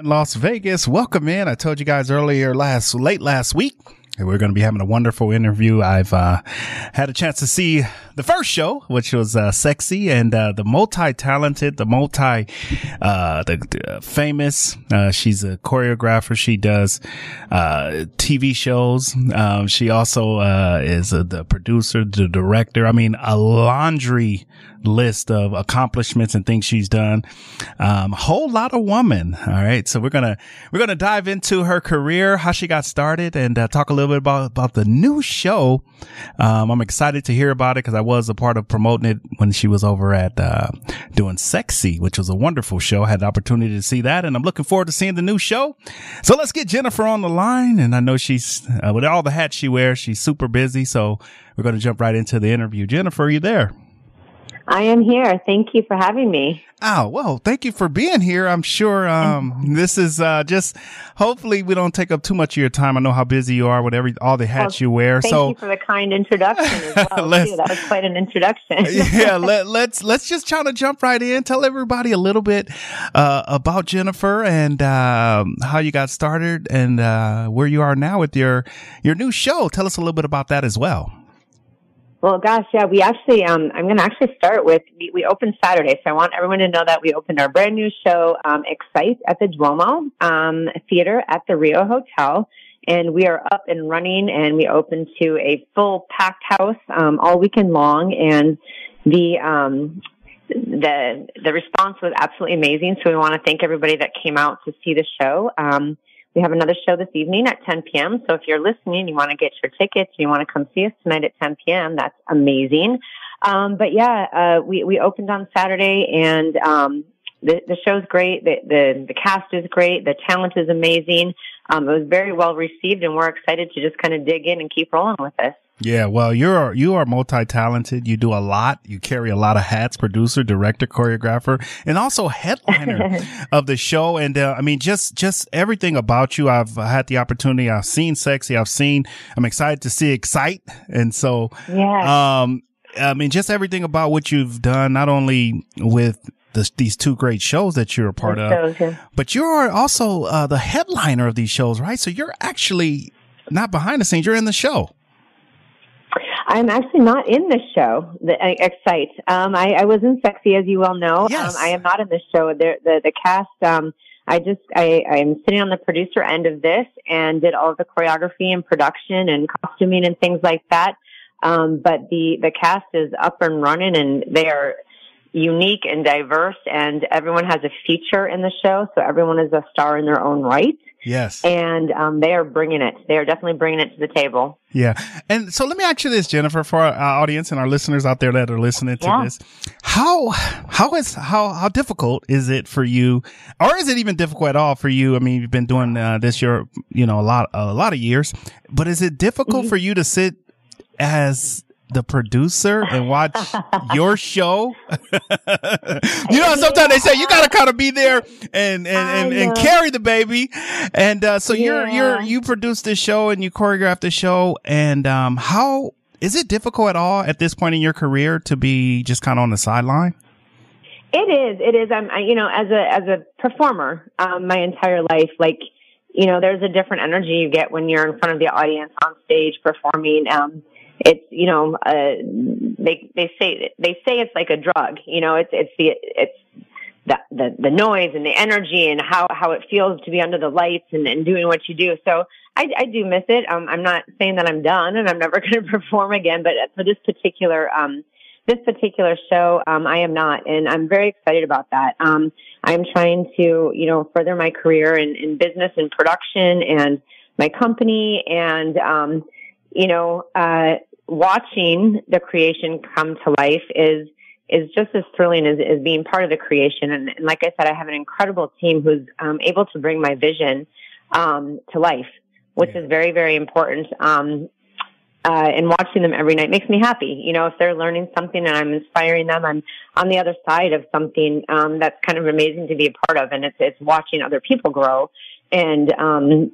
in Las Vegas. Welcome in. I told you guys earlier last, late last week, we're going to be having a wonderful interview. I've uh, had a chance to see the first show, which was uh, sexy and uh, the multi-talented, the multi, uh, the, the uh, famous. Uh, she's a choreographer. She does TV shows. Um, she also is the producer, the director. I mean, a laundry list of accomplishments and things she's done. Um, whole lot of woman. All right. So we're to, we're to dive into her career, how she got started and uh, talk a little bit about, about the new show. Um, I'm excited to hear about it because I was a part of promoting it when she was over at, uh, doing sexy, which was a wonderful show. I had the opportunity to see that and I'm looking forward to seeing the new show. So let's get Jennifer on the line. And I know she's, uh, with all the hats she wears, she's super busy. So we're going to jump right into the interview. Jennifer, are you there? I am here. Thank you for having me. Oh, well, thank you for being here. I'm sure, um, this is, uh, just hopefully we don't take up too much of your time. I know how busy you are with every, all the hats well, you wear. Thank so you for the kind introduction as well. that was quite an introduction. yeah. Let, let's, let's just try to jump right in. Tell everybody a little bit, uh, about Jennifer and, um, how you got started and, uh, where you are now with your, your new show. Tell us a little bit about that as well. Well, gosh, yeah, we actually, um, I'm going to actually start with, we, we, opened Saturday. So I want everyone to know that we opened our brand new show, um, Excite at the Duomo, um, Theater at the Rio Hotel. And we are up and running and we opened to a full packed house, um, all weekend long. And the, um, the, the response was absolutely amazing. So we want to thank everybody that came out to see the show. We have another show this evening at 10 p.m. So if you're listening, you want to get your tickets, you want to come see us tonight at 10 p.m. That's amazing. Um, but yeah, uh, we, we opened on Saturday and, um, the, the show's great. The, the, the cast is great. The talent is amazing. Um, it was very well received and we're excited to just kind of dig in and keep rolling with this. Yeah, well, you're you are multi-talented. You do a lot. You carry a lot of hats: producer, director, choreographer, and also headliner of the show. And uh, I mean, just just everything about you. I've had the opportunity. I've seen sexy. I've seen. I'm excited to see excite. And so, yeah. Um, I mean, just everything about what you've done, not only with the, these two great shows that you're a part of, yeah. but you're also uh, the headliner of these shows, right? So you're actually not behind the scenes. You're in the show. I'm actually not in this show, the uh, Excite. Um, I, I was in Sexy, as you well know. Yes. Um, I am not in this show. The, the, the cast, um, I just, I, I'm sitting on the producer end of this and did all of the choreography and production and costuming and things like that. Um, but the, the cast is up and running and they are unique and diverse and everyone has a feature in the show. So everyone is a star in their own right. Yes. And um, they are bringing it. They are definitely bringing it to the table. Yeah. And so let me ask you this, Jennifer, for our audience and our listeners out there that are listening to yeah. this. How, how is, how, how difficult is it for you? Or is it even difficult at all for you? I mean, you've been doing uh, this year, you know, a lot, a lot of years, but is it difficult mm-hmm. for you to sit as the producer and watch your show. you know, sometimes they say you gotta kind of be there and and, and, and, carry the baby. And uh, so yeah. you're you're you produce this show and you choreograph the show. And um, how is it difficult at all at this point in your career to be just kind of on the sideline? It is. It is. I'm. I, you know, as a as a performer, um, my entire life, like you know, there's a different energy you get when you're in front of the audience on stage performing. Um, it's you know uh, they they say they say it's like a drug. You know, it's it's the it's the, the the noise and the energy and how how it feels to be under the lights and, and doing what you do. So I, I do miss it. Um, I'm not saying that I'm done and I'm never going to perform again, but for this particular um, this particular show, um, I am not, and I'm very excited about that. Um, I'm trying to you know further my career in, in business and production and my company and um, you know, uh, watching the creation come to life is is just as thrilling as, as being part of the creation. And, and, like I said, I have an incredible team who's um, able to bring my vision um, to life, which yeah. is very, very important. Um, uh, and watching them every night makes me happy. You know, if they're learning something and I'm inspiring them, I'm on the other side of something um, that's kind of amazing to be a part of, and it's it's watching other people grow and um,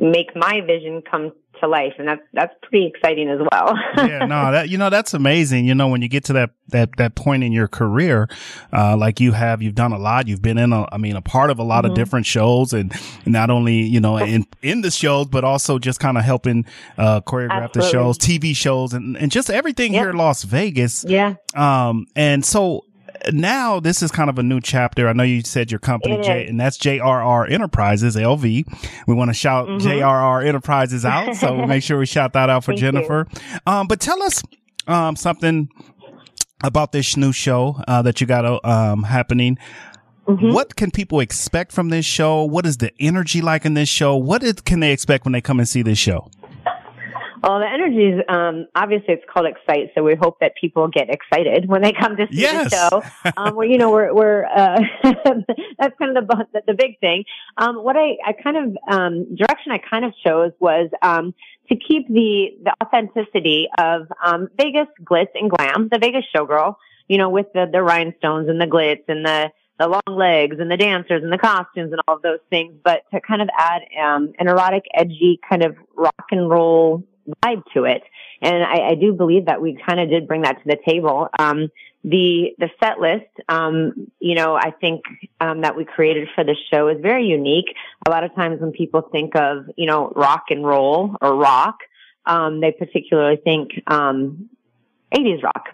make my vision come to life, and that's that's pretty exciting as well. yeah, no, that you know that's amazing. You know, when you get to that that that point in your career, uh, like you have, you've done a lot. You've been in a, I mean, a part of a lot mm-hmm. of different shows, and not only you know in in the shows, but also just kind of helping uh, choreograph Absolutely. the shows, TV shows, and and just everything yep. here in Las Vegas. Yeah. Um, and so now this is kind of a new chapter. I know you said your company, J, and that's JRR Enterprises, LV. We want to shout mm-hmm. JRR Enterprises out. So make sure we shout that out for Jennifer. Um, but tell us, um, something about this new show, uh, that you got, uh, um, happening. Mm-hmm. What can people expect from this show? What is the energy like in this show? What is, can they expect when they come and see this show? Well, the energy is um, obviously it's called Excite, so we hope that people get excited when they come to see yes. the show. Um, where you know we're we're uh, that's kind of the the big thing. Um, what I I kind of um, direction I kind of chose was um, to keep the the authenticity of um, Vegas glitz and glam, the Vegas showgirl. You know, with the the rhinestones and the glitz and the the long legs and the dancers and the costumes and all of those things, but to kind of add um, an erotic, edgy kind of rock and roll vibe to it. And I, I do believe that we kind of did bring that to the table. Um, the the set list, um, you know, I think um, that we created for the show is very unique. A lot of times when people think of you know rock and roll or rock, um, they particularly think 80s um, rock.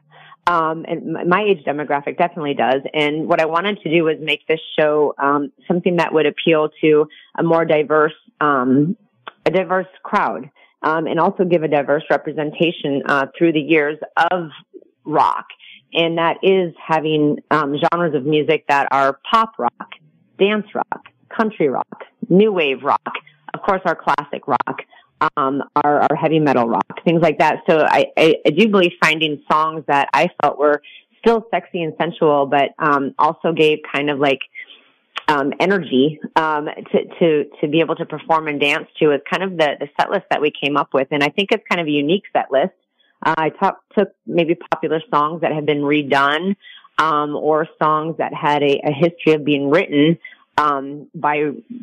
Um, and my age demographic definitely does. And what I wanted to do was make this show um, something that would appeal to a more diverse, um, a diverse crowd um, and also give a diverse representation uh, through the years of rock. And that is having um, genres of music that are pop rock, dance rock, country rock, new wave rock, of course, our classic rock, um, our, our, heavy metal rock, things like that. So I, I, I, do believe finding songs that I felt were still sexy and sensual, but um, also gave kind of like um, energy um, to, to to be able to perform and dance to is kind of the the set list that we came up with, and I think it's kind of a unique set list. Uh, I talk, took maybe popular songs that have been redone, um, or songs that had a, a history of being written um, by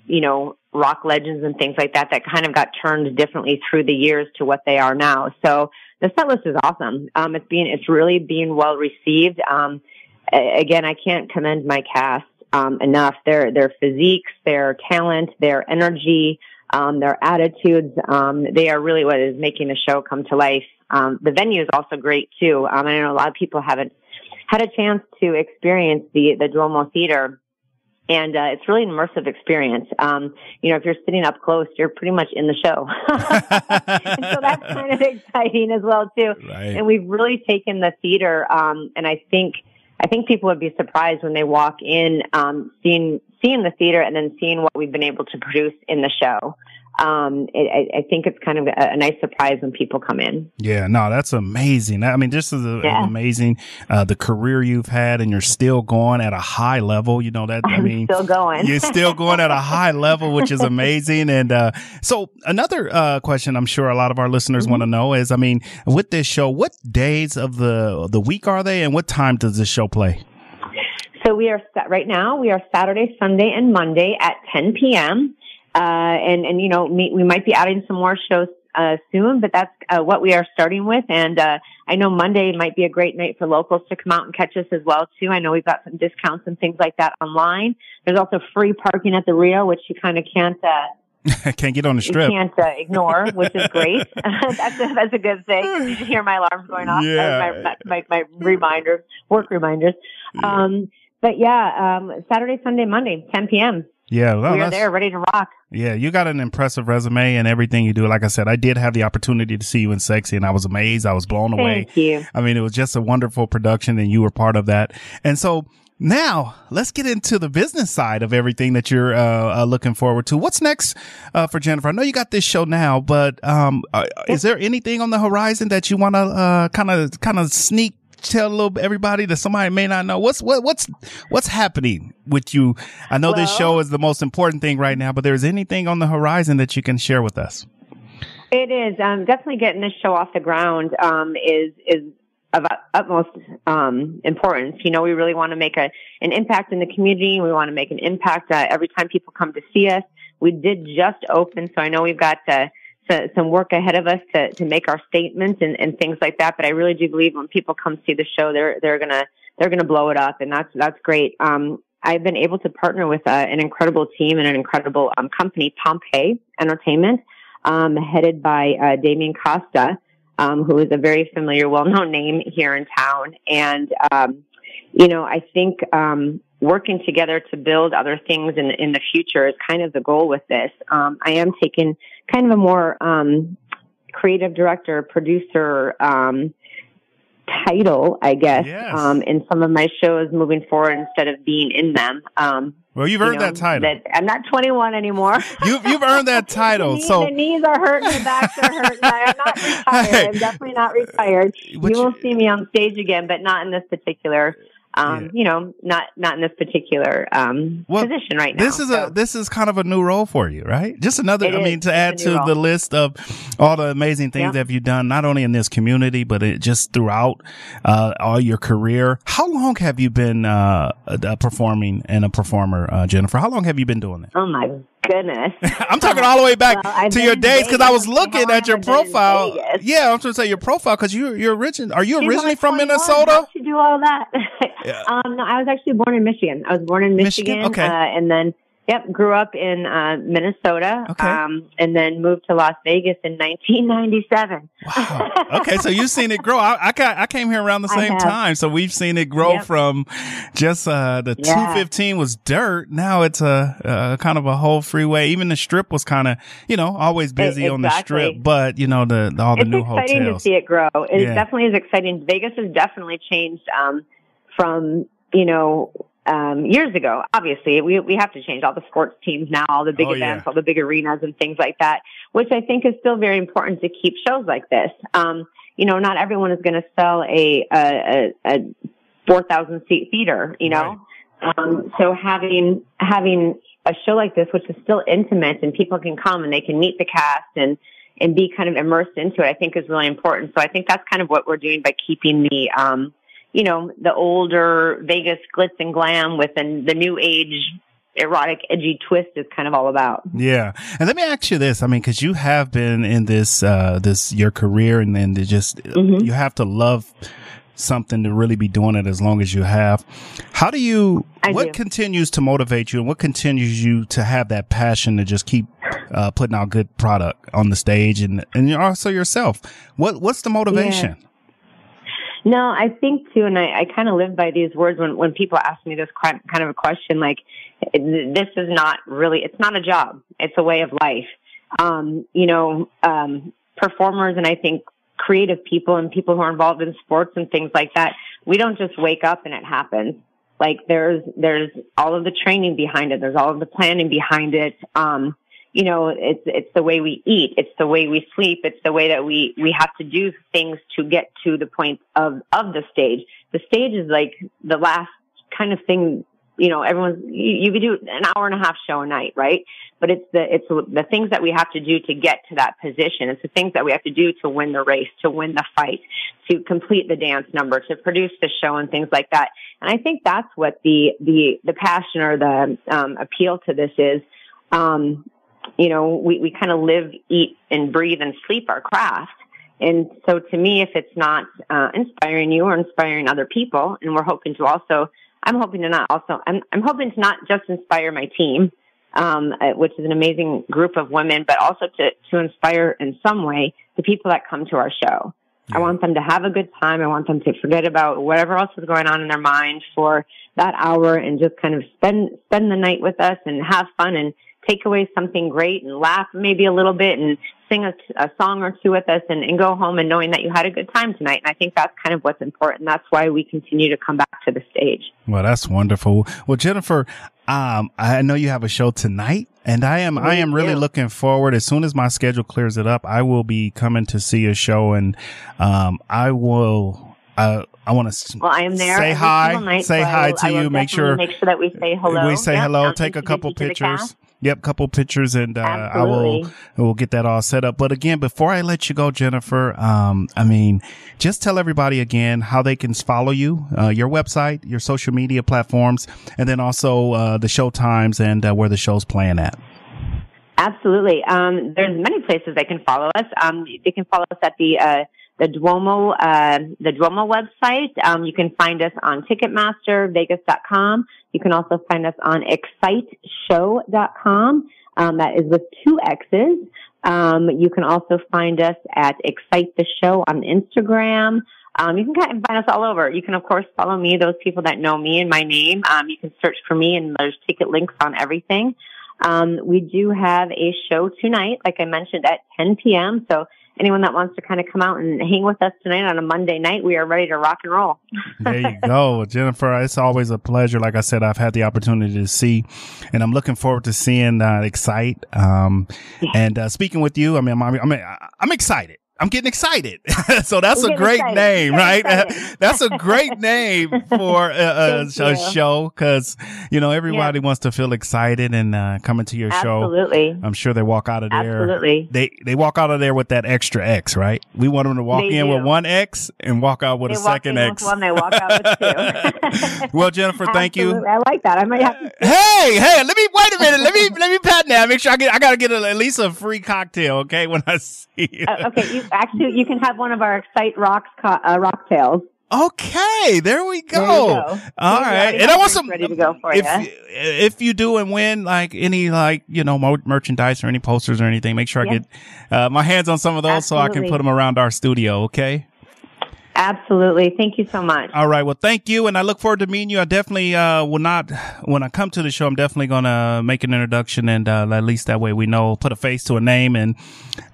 you know rock legends and things like that that kind of got turned differently through the years to what they are now. So the set list is awesome. Um, it's being it's really being well received. Um, again, I can't commend my cast um, enough. Their their physiques, their talent, their energy, um, their attitudes. Um, they are really what is making the show come to life. Um, the venue is also great too. Um, I know a lot of people haven't had a chance to experience the the Duomo Theater. And uh, it's really an immersive experience. Um, you know, if you're sitting up close, you're pretty much in the show. so that's kind of exciting as well too. Right. And we've really taken the theater, and I think I think people would be surprised when they walk in, um, seeing seeing the theater and then seeing what we've been able to produce in the show um, it, I, I, think it's kind of a, a, nice surprise when people come in. Yeah, no, that's amazing. I mean, this is a, yeah. amazing. Uh, the career you've had and you're still going at a high level. You know that, I mean, still going. you're still going at a high level, which is amazing. And, uh, so another, uh, question I'm sure a lot of our listeners mm-hmm. want to know is, I mean, with this show, what days of the, the week are they and what time does this show play? So we are right now. We are Saturday, Sunday, and Monday at 10 p.m. Uh, and, and, you know, we might be adding some more shows, uh, soon, but that's, uh, what we are starting with. And, uh, I know Monday might be a great night for locals to come out and catch us as well, too. I know we've got some discounts and things like that online. There's also free parking at the Rio, which you kind of can't, uh, can't get on the strip. can't uh, ignore, which is great. that's a, that's a good thing. You you hear my alarms going off? Yeah. My, my, my, reminders, work reminders. Yeah. Um, but yeah, um, Saturday, Sunday, Monday, 10 p.m. Yeah, well, we are there, ready to rock. Yeah, you got an impressive resume and everything you do. Like I said, I did have the opportunity to see you in Sexy, and I was amazed. I was blown away. Thank you. I mean, it was just a wonderful production, and you were part of that. And so now let's get into the business side of everything that you're uh, uh, looking forward to. What's next uh, for Jennifer? I know you got this show now, but um, uh, is there anything on the horizon that you want to kind of kind of sneak tell a little everybody that somebody may not know what's what what's what's happening with you? I know well, this show is the most important thing right now, but there's anything on the horizon that you can share with us? It is um, definitely getting this show off the ground um, is is of utmost um, importance. You know, we really want to make a an impact in the community. We want to make an impact uh, every time people come to see us. We did just open, so I know we've got uh, so, some work ahead of us to, to make our statements and, and things like that. But I really do believe when people come see the show, they're, they're gonna, they're gonna blow it up. And that's, that's great. Um, I've been able to partner with uh, an incredible team and an incredible um, company, Pompeii Entertainment, um, headed by uh, Damien Costa, um, who is a very familiar, well-known name here in town. And um, you know, I think um, working together to build other things in in the future is kind of the goal with this. Um, I am taking kind of a more creative director, producer title, I guess, Yes. um, in some of my shows moving forward instead of being in them. Um, Well, you've you earned know, that title. that- I'm not 21 anymore. You've you've earned that title. the, so the knees are hurting, the backs are hurting. I'm not retired. I'm definitely not retired. You will see me on stage again, but not in this particular. Um, Yeah. you know, not not in this particular um, Well, position right now. This is So- a this is kind of a new role for you, right? Just another. It I is. mean, to add to role. the list of all the amazing things Yeah. that you've done, not only in this community but it, just throughout uh, all your career. How long have you been uh, performing and a performer, uh, Jennifer? How long have you been doing that? oh my goodness. I'm talking all the way back Well, to your days because I was looking at your long have I been in profile. Yeah, I'm trying to say your profile because you you're origin. Are you She's originally from Minnesota? How'd do all that? Yeah. um, no, I was actually born in Michigan. I was born in Michigan? Michigan, Okay. uh, and then yep, grew up in uh, Minnesota, Okay. um, and then moved to Las Vegas in 1997. Wow. Okay, so you've seen it grow. I, I got I came here around the same time, so we've seen it grow Yep. from just uh the Yeah. 215 was dirt. Now it's a, a kind of a whole freeway. Even the strip was kind of you know always busy on the strip, but you know the, the all the it's new hotels. It's exciting to see it grow. It Yeah. definitely is exciting. Vegas has definitely changed um, from you know um, years ago. Obviously, we we have to change all the sports teams now, all the big Oh, yeah. events, all the big arenas, and things like that. Which I think is still very important to keep shows like this. Um, you know, not everyone is going to sell a a, a, a four thousand seat theater. You know, um, so having having a show like this, which is still intimate and people can come and they can meet the cast and and be kind of immersed into it, I think is really important. So I think that's kind of what we're doing by keeping the um, you know, the older Vegas glitz and glam with the, the new age erotic, edgy twist is kind of all about. Yeah, and let me ask you this: I mean, because you have been in this, uh, this your career, and then to just Mhm. you have to love something to really be doing it as long as you have. How do you? I what do. continues to motivate you, and what continues you to have that passion to just keep uh, putting out good product on the stage, and and you're also yourself? What What's the motivation? No, I think too, and I, I kind of live by these words when, when people ask me this kind of a question, like, this is not really, it's not a job. It's a way of life. Um, you know, um, performers and I think creative people and people who are involved in sports and things like that, we don't just wake up and it happens. Like there's, there's all of the training behind it. There's all of the planning behind it. Um, you know, it's, it's the way we eat. It's the way we sleep. It's the way that we, we have to do things to get to the point of, of the stage. The stage is like the last kind of thing, you know, everyone's, you, you could do an hour and a half show a night, right? But it's the, it's the things that we have to do to get to that position. It's the things that we have to do to win the race, to win the fight, to complete the dance number, to produce the show and things like that. And I think that's what the, the, the passion or the, um, appeal to this is. Um, you know, we, we kind of live, eat, and breathe and sleep our craft. And so to me, if it's not uh, inspiring you or inspiring other people, and we're hoping to also, I'm hoping to not also, I'm, I'm hoping to not just inspire my team, um, uh, which is an amazing group of women, but also to, to inspire in some way the people that come to our show. I want them to have a good time. I want them to forget about whatever else is going on in their mind for that hour and just kind of spend, spend the night with us and have fun and take away something great and laugh maybe a little bit and sing a, a song or two with us and, and go home and knowing that you had a good time tonight. And I think that's kind of what's important. That's why we continue to come back to the stage. Well, that's wonderful. Well, Jennifer, um, I know you have a show tonight and I am, I am really do. looking forward. As soon as my schedule clears it up, I will be coming to see a show and, um, I will, uh, I want to Well, I am there. say hi, night, say so hi to you, make sure make sure that we say hello. we say Yep, hello, take a couple pictures. Yep, couple pictures, and uh, I will we'll get that all set up. But again, before I let you go, Jennifer, um, I mean, just tell everybody again how they can follow you, uh, your website, your social media platforms, and then also uh, the show times and uh, where the show's playing at. Absolutely. Um, there's many places they can follow us. Um, they can follow us at the uh, the Duomo uh, the Duomo website. Um, you can find us on Ticketmaster, Vegas.com. You can also find us on ExciteShow.com. Um, that is with two X's. Um, you can also find us at Excite the Show on Instagram. Um, you can kind of find us all over. You can, of course, follow me, those people that know me and my name. Um, you can search for me and there's ticket links on everything. Um, we do have a show tonight, like I mentioned, at 10 p.m. So anyone that wants to kind of come out and hang with us tonight on a Monday night, we are ready to rock and roll. there you go, Jennifer. It's always a pleasure. Like I said, I've had the opportunity to see, and I'm looking forward to seeing uh, Excite. Um, yeah. And uh, speaking with you, I mean, I'm, I'm, I'm excited. I'm getting excited. so that's a great excited. name, right? that's a great name for a, a, a show because, you know, everybody yeah. wants to feel excited and uh, coming to your Absolutely. show. Absolutely. I'm sure they walk out of there. Absolutely. They, they walk out of there with that extra X, right? We want them to walk they in do. with one X and walk out with they a second X. one, they walk out with two. well, Jennifer, thank Absolutely. you. I like that. I might have to. Hey, hey, let me, wait a minute. let me, let me pat now. Make sure I get, I got to get a, at least a free cocktail, okay? When I see you. Uh, okay. You, actually, you can have one of our Excite Rocks co- uh, rock tails. Okay, there we go. There go. All right, and I want some ready to go for if, you. If you do and win like any like you know merchandise or any posters or anything, make sure I get uh, my hands on some of those Absolutely. so I can put them around our studio. Okay. Absolutely. Thank you so much. All right. Well, thank you. And I look forward to meeting you. I definitely, uh, will not, when I come to the show, I'm definitely going to make an introduction and, uh, at least that way we know, put a face to a name. And,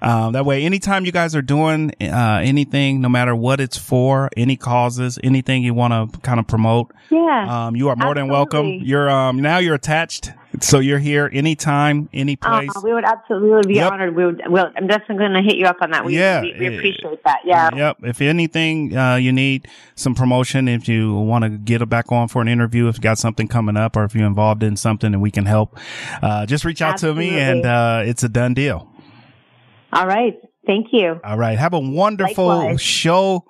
um, that way, anytime you guys are doing, uh, anything, no matter what it's for, any causes, anything you want to kind of promote. Yeah. Um, you are more Absolutely. than welcome. You're, um, now you're attached so you're here anytime, any uh, place. Uh, we would absolutely be yep. honored. We would. We'll, I'm definitely going to hit you up on that. We, yeah, we, we appreciate that. Yeah. Yep. If anything, uh, you need some promotion, if you want to get back on for an interview, if you got something coming up, or if you're involved in something and we can help, uh, just reach out absolutely. to me, and uh, it's a done deal. All right. Thank you. All right. Have a wonderful Likewise. show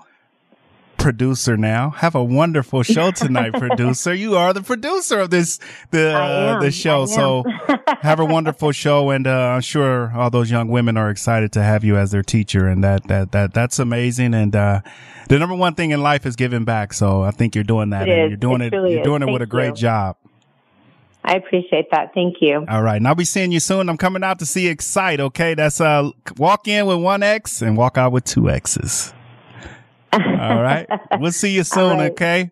producer now. Have a wonderful show tonight, producer. You are the producer of this the uh, the show. So have a wonderful show, and uh, I'm sure all those young women are excited to have you as their teacher, and that that that that's amazing. And uh, the number one thing in life is giving back. So I think you're doing that, and you're doing it. it you're doing it with a great you. job. I appreciate that. Thank you. All right. And I'll be seeing you soon. I'm coming out to see Excite. Okay. That's, uh, walk in with one X and walk out with two X's. All right. We'll see you soon, right. okay?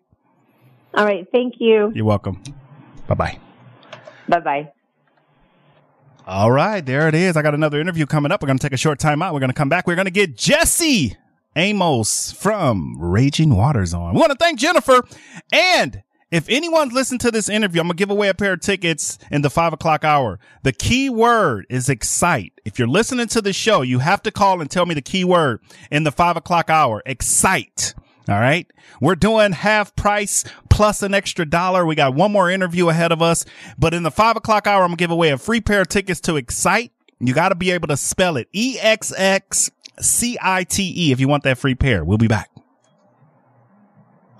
All right. Thank you. You're welcome. Bye bye. Bye bye. All right. There it is. I got another interview coming up. We're going to take a short time out. We're going to come back. We're going to get Jesse Amos from Raging Waters on. We want to thank Jennifer and if anyone's listened to this interview, I'm gonna give away a pair of tickets in the five o'clock hour. The key word is excite. If you're listening to the show, you have to call and tell me the key word in the five o'clock hour. Excite. All right. We're doing half price plus an extra dollar. We got one more interview ahead of us, but in the five o'clock hour, I'm gonna give away a free pair of tickets to excite. You got to be able to spell it E X X C I T E if you want that free pair. We'll be back.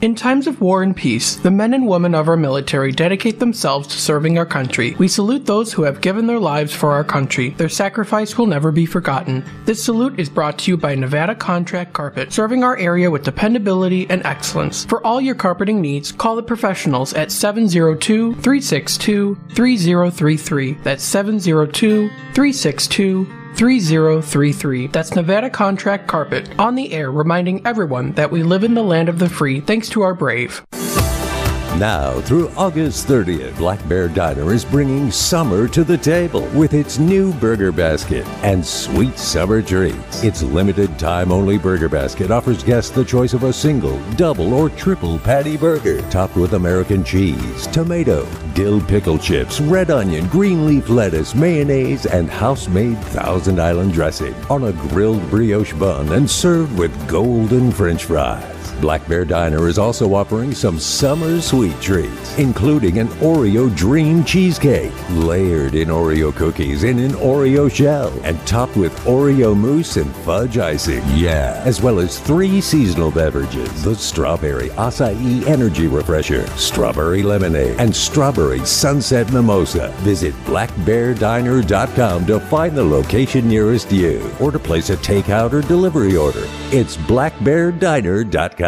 In times of war and peace, the men and women of our military dedicate themselves to serving our country. We salute those who have given their lives for our country. Their sacrifice will never be forgotten. This salute is brought to you by Nevada Contract Carpet, serving our area with dependability and excellence. For all your carpeting needs, call the professionals at 702 362 3033. That's 702 362 3033. That's Nevada Contract Carpet on the air, reminding everyone that we live in the land of the free thanks to our brave. Now, through August 30th, Black Bear Diner is bringing summer to the table with its new burger basket and sweet summer treats. Its limited time only burger basket offers guests the choice of a single, double, or triple patty burger topped with American cheese, tomato, dill pickle chips, red onion, green leaf lettuce, mayonnaise, and house made Thousand Island dressing on a grilled brioche bun and served with golden french fries. Black Bear Diner is also offering some summer sweet treats, including an Oreo Dream Cheesecake, layered in Oreo cookies in an Oreo shell, and topped with Oreo mousse and fudge icing. Yeah, as well as three seasonal beverages the Strawberry Acai Energy Refresher, Strawberry Lemonade, and Strawberry Sunset Mimosa. Visit blackbeardiner.com to find the location nearest you or to place a takeout or delivery order. It's blackbeardiner.com.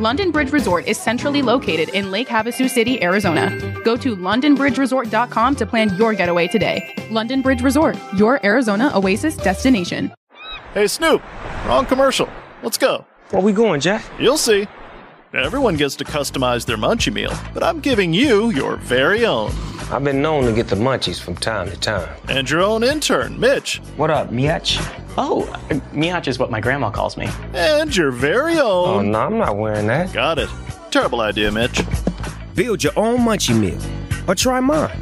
London Bridge Resort is centrally located in Lake Havasu City, Arizona. Go to londonbridgeresort.com to plan your getaway today. London Bridge Resort, your Arizona oasis destination. Hey, Snoop, wrong commercial. Let's go. Where we going, Jack? You'll see. Everyone gets to customize their munchie meal, but I'm giving you your very own. I've been known to get the munchies from time to time. And your own intern, Mitch. What up, Miach? Oh, Miach is what my grandma calls me. And your very own. Oh, no, I'm not wearing that. Got it. Terrible idea, Mitch. Build your own munchie meal, or try mine.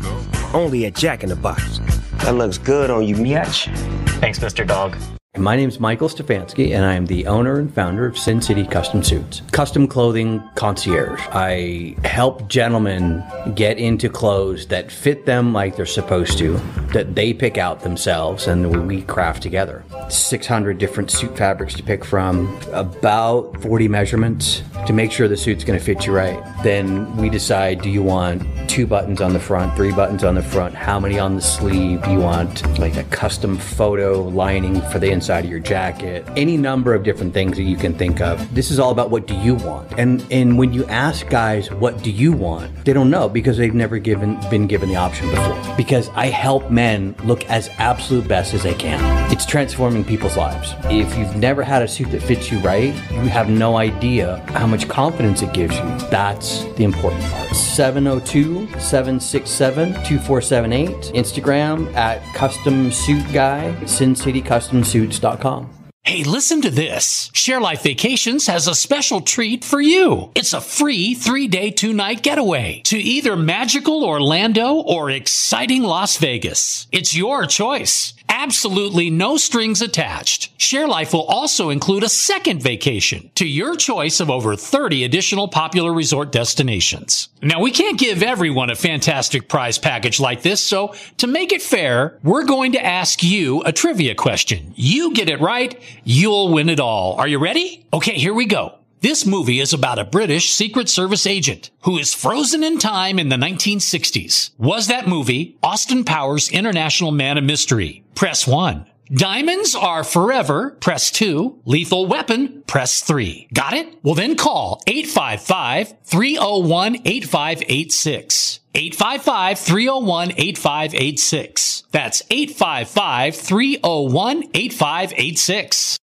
Only at Jack in the Box. That looks good on you, Miach. Thanks, Mr. Dog. My name is Michael Stefanski, and I am the owner and founder of Sin City Custom Suits, custom clothing concierge. I help gentlemen get into clothes that fit them like they're supposed to, that they pick out themselves, and we craft together. 600 different suit fabrics to pick from, about 40 measurements to make sure the suit's going to fit you right. Then we decide do you want two buttons on the front, three buttons on the front, how many on the sleeve? Do you want like a custom photo lining for the inside of your jacket? Any number of different things that you can think of. This is all about what do you want? And and when you ask guys what do you want, they don't know because they've never given been given the option before. Because I help men look as absolute best as they can. It's transforming people's lives. If you've never had a suit that fits you right, you have no idea how much confidence it gives you. That's the important part. 702 767 2478. Instagram at custom suit guy, Sin City custom suits.com. Hey, listen to this. Share Life Vacations has a special treat for you. It's a free three day, two night getaway to either magical Orlando or exciting Las Vegas. It's your choice. Absolutely no strings attached. Share Life will also include a second vacation to your choice of over 30 additional popular resort destinations. Now, we can't give everyone a fantastic prize package like this, so to make it fair, we're going to ask you a trivia question. You get it right, you'll win it all. Are you ready? Okay, here we go. This movie is about a British Secret Service agent who is frozen in time in the 1960s. Was that movie Austin Powers International Man of Mystery? Press 1. Diamonds are forever. Press 2. Lethal weapon. Press 3. Got it? Well then call 855-301-8586. 855-301-8586. That's 855-301-8586.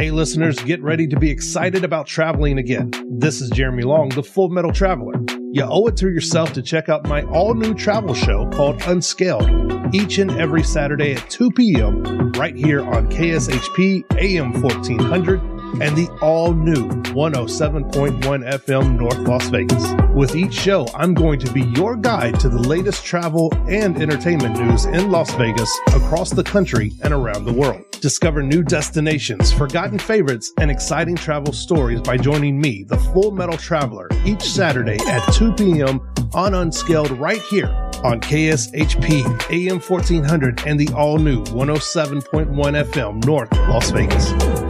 Hey, listeners, get ready to be excited about traveling again. This is Jeremy Long, the Full Metal Traveler. You owe it to yourself to check out my all new travel show called Unscaled each and every Saturday at 2 p.m. right here on KSHP AM 1400 and the all new 107.1 FM North Las Vegas. With each show, I'm going to be your guide to the latest travel and entertainment news in Las Vegas, across the country, and around the world. Discover new destinations, forgotten favorites, and exciting travel stories by joining me, the Full Metal Traveler, each Saturday at 2 p.m. on Unscaled right here on KSHP AM 1400 and the all new 107.1 FM North Las Vegas.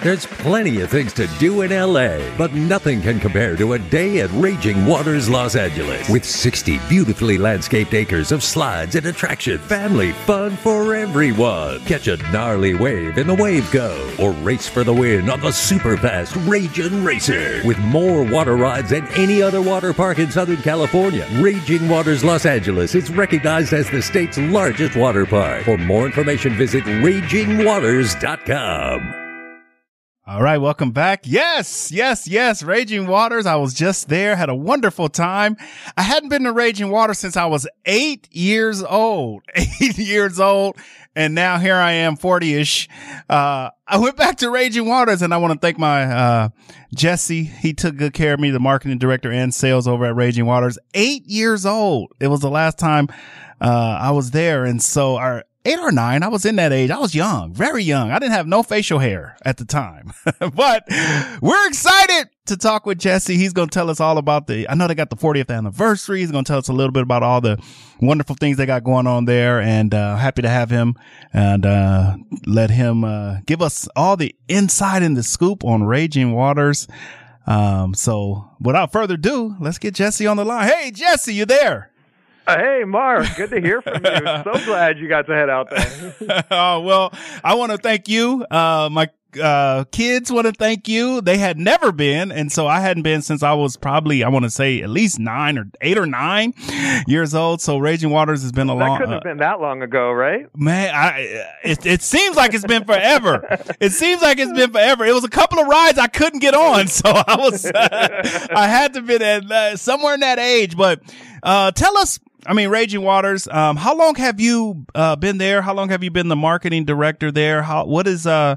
There's plenty of things to do in LA, but nothing can compare to a day at Raging Waters Los Angeles. With 60 beautifully landscaped acres of slides and attraction, family fun for everyone. Catch a gnarly wave in the Wave Cove, or race for the win on the super fast Raging Racer. With more water rides than any other water park in Southern California, Raging Waters Los Angeles is recognized as the state's largest water park. For more information, visit RagingWaters.com. All right, welcome back. Yes, yes, yes. Raging Waters. I was just there, had a wonderful time. I hadn't been to Raging Waters since I was eight years old, eight years old. And now here I am, 40 ish. Uh, I went back to Raging Waters and I want to thank my, uh, Jesse. He took good care of me, the marketing director and sales over at Raging Waters. Eight years old. It was the last time, uh, I was there. And so our, eight or nine. I was in that age. I was young, very young. I didn't have no facial hair at the time, but we're excited to talk with Jesse. He's going to tell us all about the, I know they got the 40th anniversary. He's going to tell us a little bit about all the wonderful things they got going on there and, uh, happy to have him and, uh, let him, uh, give us all the inside and the scoop on Raging Waters. Um, so without further ado, let's get Jesse on the line. Hey, Jesse, you there? Hey, Mark, good to hear from you. so glad you got to head out there. oh, well, I want to thank you. Uh, my uh, kids want to thank you. They had never been. And so I hadn't been since I was probably, I want to say at least nine or eight or nine years old. So Raging Waters has been a long. that long, couldn't uh, have been that long ago, right? man, I, it, it seems like it's been forever. it seems like it's been forever. It was a couple of rides I couldn't get on. So I was, I had to be at uh, somewhere in that age, but, uh, tell us, I mean, Raging Waters. Um, how long have you uh, been there? How long have you been the marketing director there? How what is uh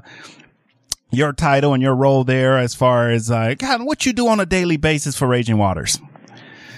your title and your role there as far as uh, of what you do on a daily basis for Raging Waters?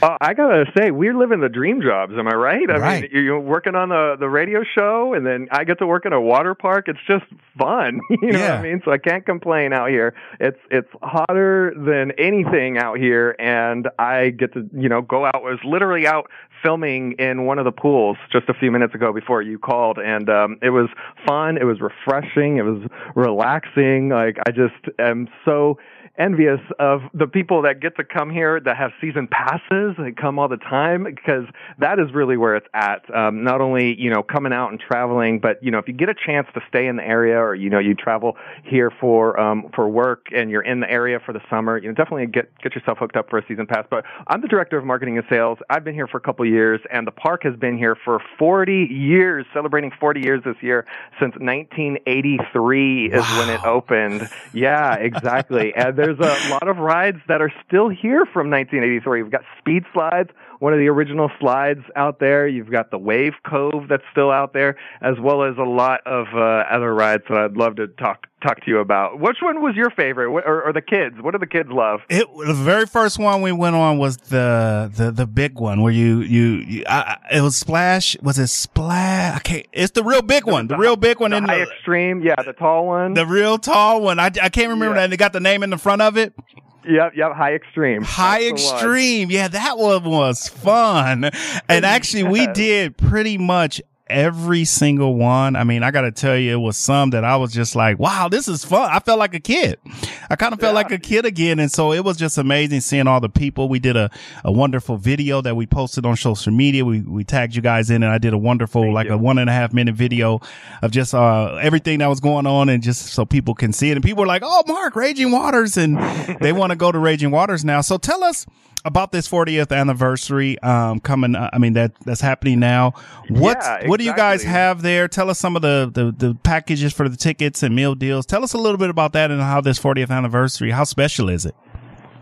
Uh, I gotta say, we're living the dream jobs. Am I right? I Right. mean, you're working on the the radio show, and then I get to work in a water park. It's just fun. You know what I mean? So I can't complain out here. It's it's hotter than anything out here, and I get to you know go out. I was literally out filming in one of the pools just a few minutes ago before you called, and um, it was fun. It was refreshing. It was relaxing. Like I just am so envious of the people that get to come here that have season passes. They come all the time because that is really where it's at. Um, not only you know coming out and traveling, but you know if you get a chance to stay in the area or you know you travel here for um, for work and you're in the area for the summer, you know definitely get get yourself hooked up for a season pass. But I'm the director of marketing and sales. I've been here for a couple years, and the park has been here for 40 years, celebrating 40 years this year since 1983 is when it opened. Yeah, exactly. and there's a lot of rides that are still here from 1983. We've got speed slides, one of the original slides out there. You've got the Wave Cove that's still out there, as well as a lot of uh, other rides that I'd love to talk talk to you about. Which one was your favorite, What- or, or the kids? What do the kids love? It the very first one we went on was the the the big one where you you, you I, it was splash was it splash? I can't. It's the real big one, the real big one The in high the extreme, yeah, the tall one. the real tall one. I I can't remember that. And it got the name in the front of it. Yep, yep, high extreme. High That's extreme. Yeah, that one was fun. And actually we did pretty much every single one. I mean, I got to tell you, it was some that I was just like, wow, this is fun. I felt like a kid. I kind of felt like a kid again. And so it was just amazing seeing all the people. We did a, a wonderful video that we posted on social media. We, we tagged you guys in and I did a wonderful, like a one and a half minute video of just, uh, everything that was going on and just so people can see it. And people were like, Oh, Mark, Raging Waters. And they want to go to Raging Waters now. So tell us, about this 40th anniversary um coming uh, I mean that that's happening now. What Yeah, what do you guys have there? Tell us some of the, the the packages for the tickets and meal deals. Tell us a little bit about that and how this 40th anniversary, how special is it?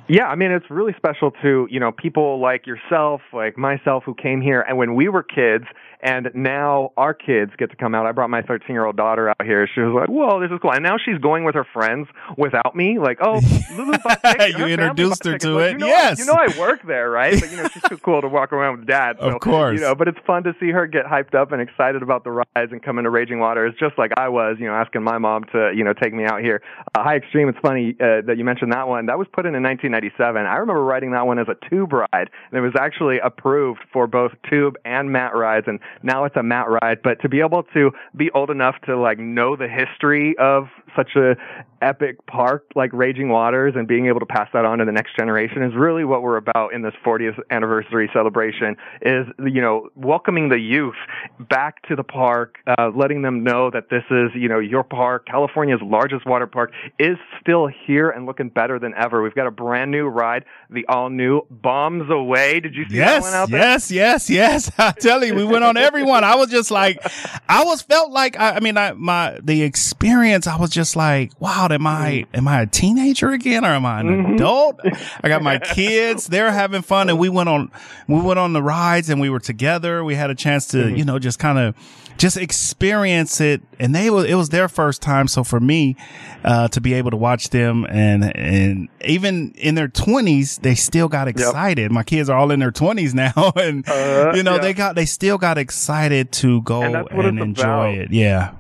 Yeah, I mean it's really special to you know people like yourself, like myself, who came here and when we were kids, and now our kids get to come out. I brought my 13 year old daughter out here. She was like, "Whoa, this is cool!" And now she's going with her friends without me. Like, "Oh, Lulu bought tickets." You Her introduced her to Like, it. You know, Yes. you know I work there, right? But you know she's too cool to walk around with dad. So, Of course. you know. But it's fun to see her get hyped up and excited about the rides and coming to Raging Waters, just like I was. You know, asking my mom to you know take me out here. Uh, High Extreme. It's funny uh, that you mentioned that one. That was put in in 1997. I remember riding that one as a tube ride, and it was actually approved for both tube and mat rides. And now it's a mat ride. But to be able to be old enough to like know the history of such a epic park like Raging Waters and being able to pass that on to the next generation is really what we're about in this 40th anniversary celebration is you know welcoming the youth back to the park uh, letting them know that this is you know your park California's largest water park is still here and looking better than ever we've got a brand new ride the all new Bombs Away did you see that Yes, one out there yes, yes, yes. I tell you, we went on every one. I was just like, I was felt like, I, I mean, I, my, the experience, I was just like, wow, am I, am I a teenager again or am I an Mm-hmm. adult? I got my kids, they're having fun and we went on, we went on the rides and we were together. We had a chance to, Mm-hmm. you know, just kind of, just experience it and they were it was their first time so for me uh to be able to watch them and and even in their 20s they still got excited my kids are all in their 20s now and Uh, you know yeah. they got they still got excited to go And and, that's what it's enjoy about. it yeah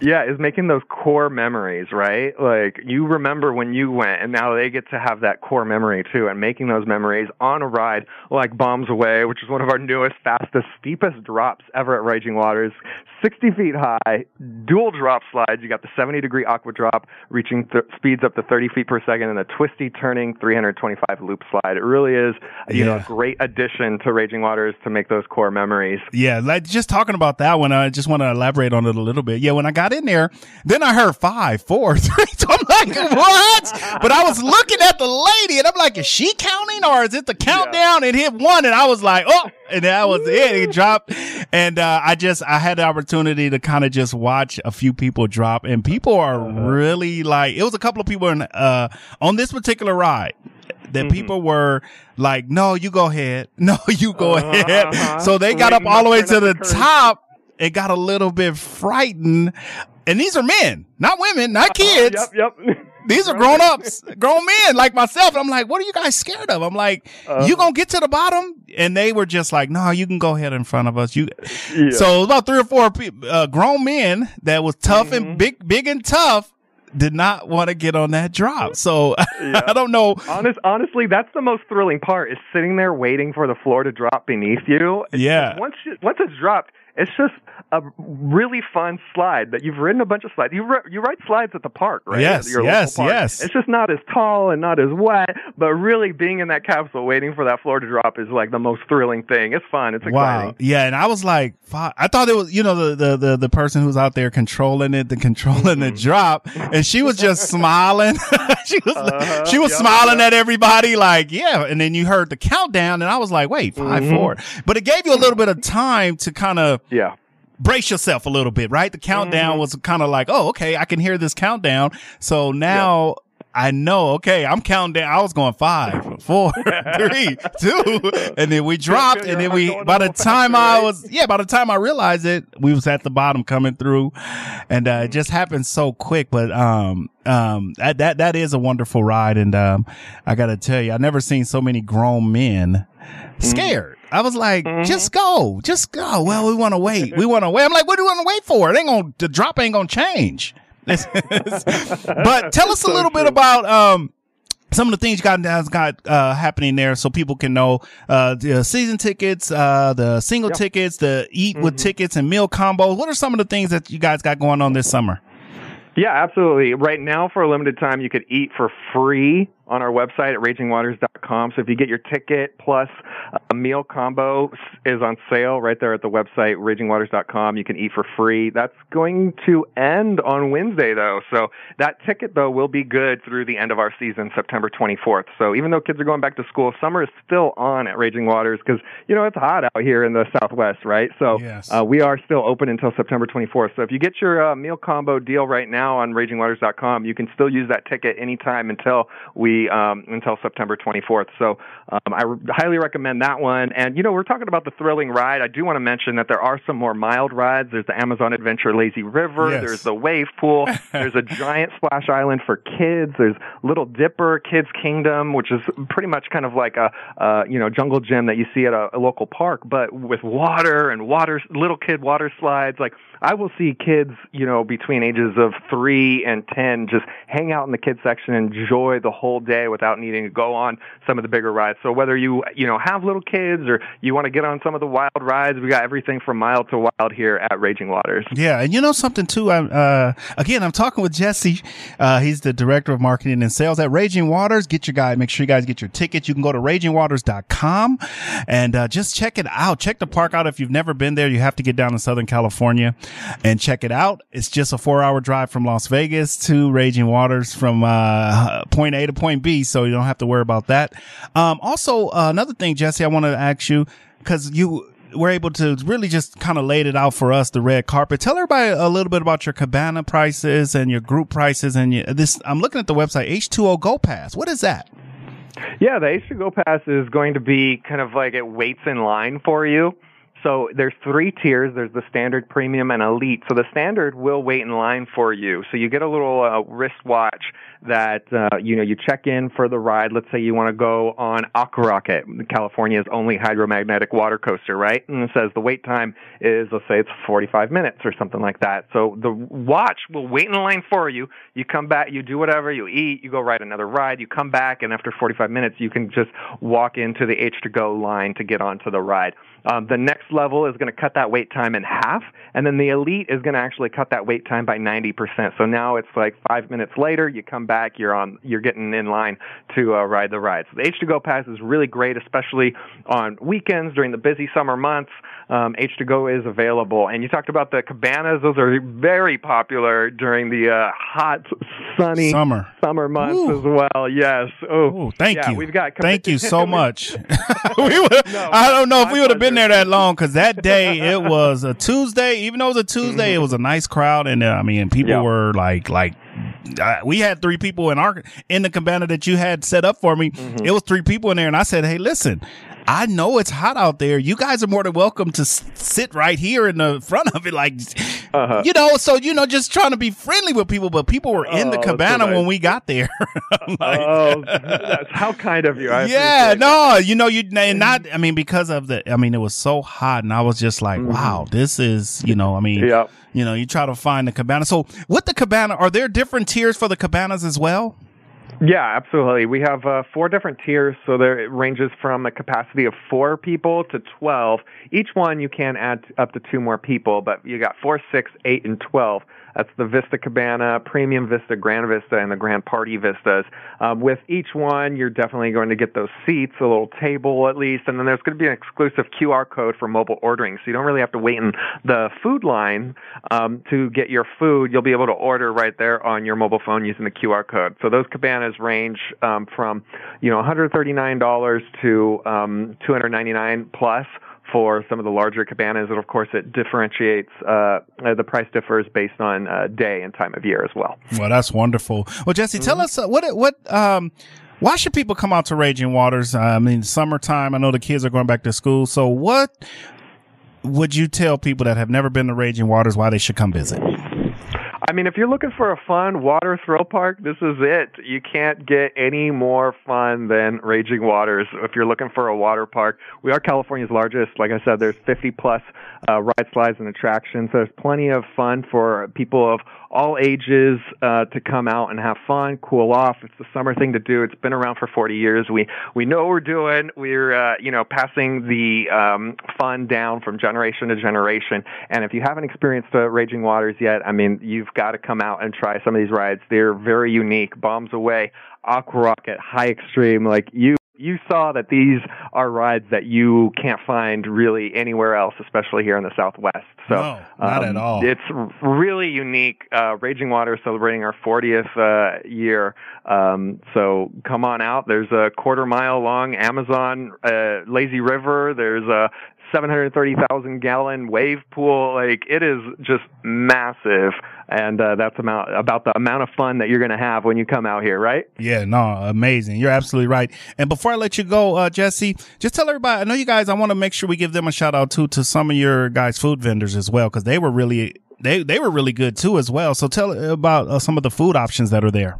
Yeah, is making those core memories, right? Like you remember when you went and now they get to have that core memory too and making those memories on a ride like Bombs Away, which is one of our newest, fastest, steepest drops ever at Raging Waters. 60 feet high, dual drop slides. You got the 70 degree aqua drop reaching th- speeds up to 30 feet per second and a twisty turning 325 loop slide. It really is, you know, a great addition to Raging Waters to make those core memories. Yeah, like just talking about that one, I just want to elaborate on it a little bit. Yeah, when I got in there, then I heard five, four, three. So I'm like, what? But I was looking at the lady and I'm like, is she counting or is it the countdown? And hit one and I was like, oh, and that was it. It dropped. And, uh, I just, I had the opportunity to kind of just watch a few people drop and people are really like, it was a couple of people in, uh, on this particular ride that people were like, no, you go ahead. No, you go ahead. Uh-huh. So they got up all the way to to the the top. It got a little bit frightened. And these are men, not women, not kids. Yep, yep. These are grown ups, grown men like myself. I'm like, what are you guys scared of? I'm like, Uh-huh. you gonna get to the bottom? And they were just like, no, you can go ahead in front of us. You. Yeah. So about three or four uh, grown men that was tough Mm-hmm. and big, big and tough. Did not want to get on that drop. So I don't know. Honest, honestly, that's the most thrilling part is sitting there waiting for the floor to drop beneath you. Yeah. Once you, once it's dropped, It's just a really fun slide that you've ridden a bunch of slides. You ri- you ride slides at the park, right? Yes, your yes, park. yes. It's just not as tall and not as wet, but really being in that capsule waiting for that floor to drop is like the most thrilling thing. It's fun. It's exciting. Wow. Yeah. And I was like, I thought it was, you know, the, the, the, the person who's out there controlling it, the controlling the drop. And she was just smiling. she was, Uh-huh. she was Yep, smiling at everybody like, yeah. And then you heard the countdown and I was like, wait, 5 Mhm. four. But it gave you a little bit of time to kind of, yeah. Brace yourself a little bit, right? The countdown was kind of like, oh, okay, I can hear this countdown. So now I know, okay, I'm counting down. I was going five, four, three, two, and then we dropped, and then we, by the time I was, yeah, by the time I realized it, we was at the bottom coming through, and uh, it just happened so quick. But um, um, that that that is a wonderful ride, and um, I gotta tell you, I never seen so many grown men scared. I was like, just go, just go. Well, we want to wait. We want to wait. I'm like, what do you want to wait for? It ain't gonna, the drop ain't gonna change. but tell us a little bit about, um, some of the things you got has got uh, happening there, so people can know uh, the season tickets, uh, the single tickets, the eat with tickets and meal combos. What are some of the things that you guys got going on this summer? Yeah, absolutely. Right now, for a limited time, you could eat for free on our website at ragingwaters.com. So if you get your ticket plus a meal combo is on sale right there at the website, ragingwaters.com. You can eat for free. That's going to end on Wednesday though. So that ticket though will be good through the end of our season, September 24th. So even though kids are going back to school, summer is still on at Raging Waters because, you know, it's hot out here in the Southwest, right? So Yes. uh, we are still open until September 24th. So if you get your uh, meal combo deal right now on ragingwaters.com, you can still use that ticket anytime until we um, until September 24th. So um, I re- highly recommend that one. And you know, we're talking about the thrilling ride. I do want to mention that there are some more mild rides. There's the Amazon Adventure Lazy River. Yes. There's the wave pool. There's a giant splash island for kids. There's Little Dipper Kids Kingdom, which is pretty much kind of like a uh, you know jungle gym that you see at a, a local park, but with water and water little kid water slides. Like I will see kids, you know, between ages of three and ten just hang out in the kids section and enjoy the whole day without needing to go on some of the bigger rides. So whether you you know have little kids or you want to get on some of the wild rides, we got everything from mild to wild here at Raging Waters. Yeah, and you know something too. I'm uh, again, I'm talking with Jesse. Uh, he's the director of marketing and sales at Raging Waters. Get your guy. Make sure you guys get your tickets. You can go to ragingwaters.com and uh, just check it out. Check the park out. If you've never been there, you have to get down to Southern California and check it out. It's just a four hour drive from Las Vegas to Raging Waters from uh, point A to point B, so you don't have to worry about that. Um, also, uh, another thing, Jesse, I want to ask you because you were able to really just kind of laid it out for us, the red carpet. Tell everybody a little bit about your cabana prices and your group prices and your, this. I'm looking at the website H2O Go Pass. What is that? Yeah, the H2O Go Pass is going to be kind of like it waits in line for you. So there's three tiers. There's the standard, premium, and elite. So the standard will wait in line for you. So you get a little uh, wristwatch that uh, you know you check in for the ride. Let's say you want to go on Aqua Rocket, California's only hydromagnetic water coaster, right? And it says the wait time is let's say it's 45 minutes or something like that. So the watch will wait in line for you. You come back, you do whatever, you eat, you go ride another ride, you come back, and after 45 minutes, you can just walk into the H2Go line to get onto the ride. Um, the next level is going to cut that wait time in half, and then the elite is going to actually cut that wait time by 90%. So now it's like five minutes later, you come back, you're on, you're getting in line to uh, ride the ride. So the H2Go pass is really great, especially on weekends during the busy summer months. Um, H2Go is available, and you talked about the cabanas; those are very popular during the uh, hot, sunny Summer. summer months as well. Yes. Oh, Thank yeah, you. We've got Thank you so much. we would, I don't know if we would have been there that long because that day it was a Tuesday. Even though it was a Tuesday, it was a nice crowd, and uh, I mean, people Yeah. were like, like. Uh, we had three people in our in the cabana that you had set up for me. It was three people in there, and I said, "Hey, listen, I know it's hot out there. You guys are more than welcome to s- sit right here in the front of it, like Uh-huh. you know. So you know, just trying to be friendly with people, but people were in the Oh, so cabana nice. when we got there. Like, oh, that's how kind of you. I yeah, no, you know, you and not. I mean, because of the. I mean, it was so hot, and I was just like, wow, this is. You know, I mean, Mm-hmm. Yeah. you know, you try to find the cabana. So with the cabana, are there different tiers for the cabanas as well? Yeah, absolutely. We have uh, four different tiers, so there it ranges from a capacity of four people to twelve. Each one you can add up to two more people, but you got four, six, eight, and twelve. That's the Vista Cabana, Premium Vista, Grand Vista, and the Grand Party Vistas. Um, with each one, you're definitely going to get those seats, a little table at least, and then there's going to be an exclusive QR code for mobile ordering, so you don't really have to wait in the food line um, to get your food. You'll be able to order right there on your mobile phone using the QR code. So those cabanas range um, from you know $139 to um, 299 plus for some of the larger cabanas, and of course, it differentiates. Uh, the price differs based on uh, day and time of year as well. Well, that's wonderful. Well, Jesse, tell us uh, what what um. Why should people come out to Raging Waters? I mean, summertime. I know the kids are going back to school. So, what would you tell people that have never been to Raging Waters why they should come visit? I mean, if you're looking for a fun water thrill park, this is it. You can't get any more fun than Raging Waters. If you're looking for a water park, we are California's largest. Like I said, there's 50 plus uh, ride slides and attractions. There's plenty of fun for people of all ages uh, to come out and have fun, cool off. It's the summer thing to do. It's been around for 40 years. We we know what we're doing. We're uh, you know passing the um, fun down from generation to generation. And if you haven't experienced uh, Raging Waters yet, I mean, you've got to come out and try some of these rides. They're very unique. Bombs Away, Aqua Rocket, High Extreme, like you you saw that these are rides that you can't find really anywhere else, especially here in the Southwest. So no, not um, at all. It's really unique. Uh, Raging Water is celebrating our 40th uh, year. Um, so come on out. There's a quarter mile long Amazon uh, lazy river. There's a 730,000 gallon wave pool. Like it is just massive, and uh, that's amount about the amount of fun that you're going to have when you come out here, right? Yeah, no, amazing. You're absolutely right. And before I let you go, uh, Jesse, just tell everybody. I know you guys. I want to make sure we give them a shout out too to some of your guys' food vendors as well because they were really they they were really good too as well. So tell about uh, some of the food options that are there.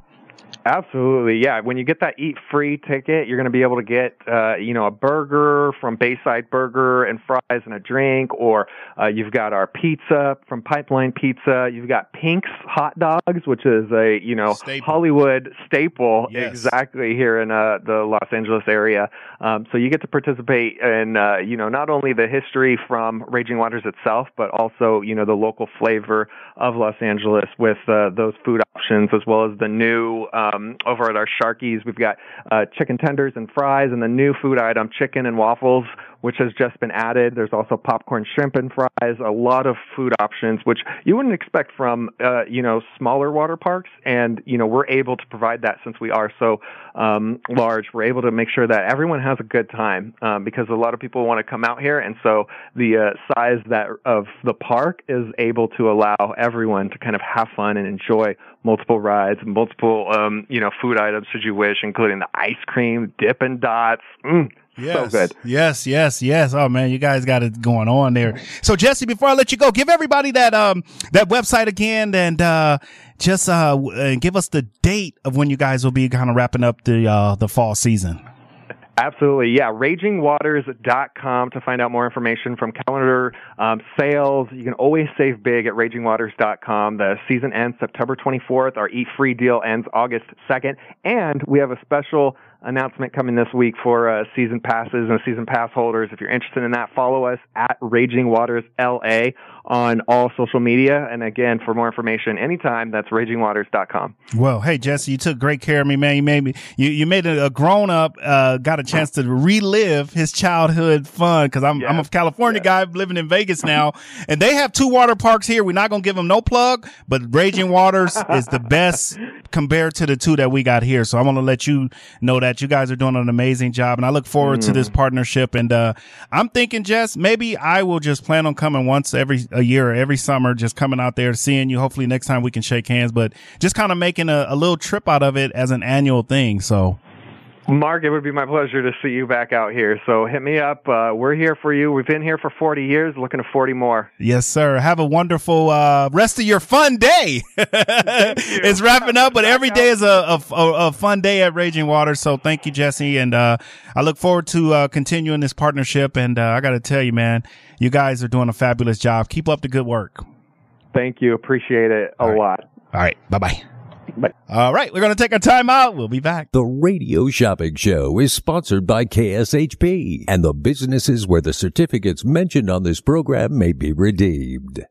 Absolutely, yeah. When you get that eat free ticket, you're going to be able to get, uh, you know, a burger from Bayside Burger and fries and a drink, or uh, you've got our pizza from Pipeline Pizza. You've got Pink's hot dogs, which is a, you know, Staple. Hollywood staple Yes. exactly here in uh, the Los Angeles area. Um, so you get to participate in, uh, you know, not only the history from Raging Waters itself, but also, you know, the local flavor of Los Angeles with uh, those food options, as well as the new um, over at our Sharkies, we've got uh, chicken tenders and fries, and the new food item, chicken and waffles, which has just been added. There's also popcorn, shrimp, and fries. A lot of food options, which you wouldn't expect from, uh, you know, smaller water parks. And you know, we're able to provide that since we are so um, large. We're able to make sure that everyone has a good time um, because a lot of people want to come out here, and so the uh, size that of the park is able to allow everyone to kind of have fun and enjoy multiple rides, multiple um, you know food items should you wish, including the ice cream, Dippin' Dots. Mm, Yes. So good. Yes, yes, yes. Oh man, you guys got it going on there. So Jesse, before I let you go, give everybody that um that website again and uh just uh uh, give us the date of when you guys will be kind of wrapping up the uh the fall season. Absolutely, yeah. RagingWaters.com to find out more information from calendar um, sales. You can always save big at RagingWaters.com. The season ends September 24th. Our Eat Free deal ends August 2nd, and we have a special announcement coming this week for uh, season passes and season pass holders. If you're interested in that, follow us at Raging Waters LA on all social media. And again, for more information, anytime, that's RagingWaters.com. Well, hey Jesse, you took great care of me, man. You made me you you made a, grown up uh got a chance to relive his childhood fun because I'm I'm a California guy living in Vegas now, and they have two water parks here. We're not gonna give them no plug, but Raging Waters is the best compared to the two that we got here. So I want to let you know that you guys are doing an amazing job, and I look forward to this partnership. And uh I'm thinking, Jess, maybe I will just plan on coming once every a year, or every summer, just coming out there seeing you. Hopefully next time we can shake hands, but just kind of making a, a little trip out of it as an annual thing. So Mark, it would be my pleasure to see you back out here. So hit me up. Uh, we're here for you. We've been here for 40 years, looking to 40 more. yes, sir. Have a wonderful uh, rest of your fun day. it's wrapping up, but every day is a, a, a, fun day at Raging Water. So thank you, Jesse, and uh, I look forward to uh, continuing this partnership. And uh, I got to tell you, man, you guys are doing a fabulous job. Keep up the good work. Thank you. Appreciate it a lot. All right. Bye bye. Bye. All right, we're going to take a time out. We'll be back. The Radio Shopping Show is sponsored by KSHP and the businesses where the certificates mentioned on this program may be redeemed.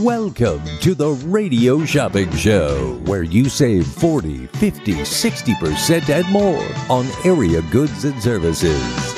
Welcome to the Radio Shopping Show, where you save 40, 50, 60% and more on area goods and services.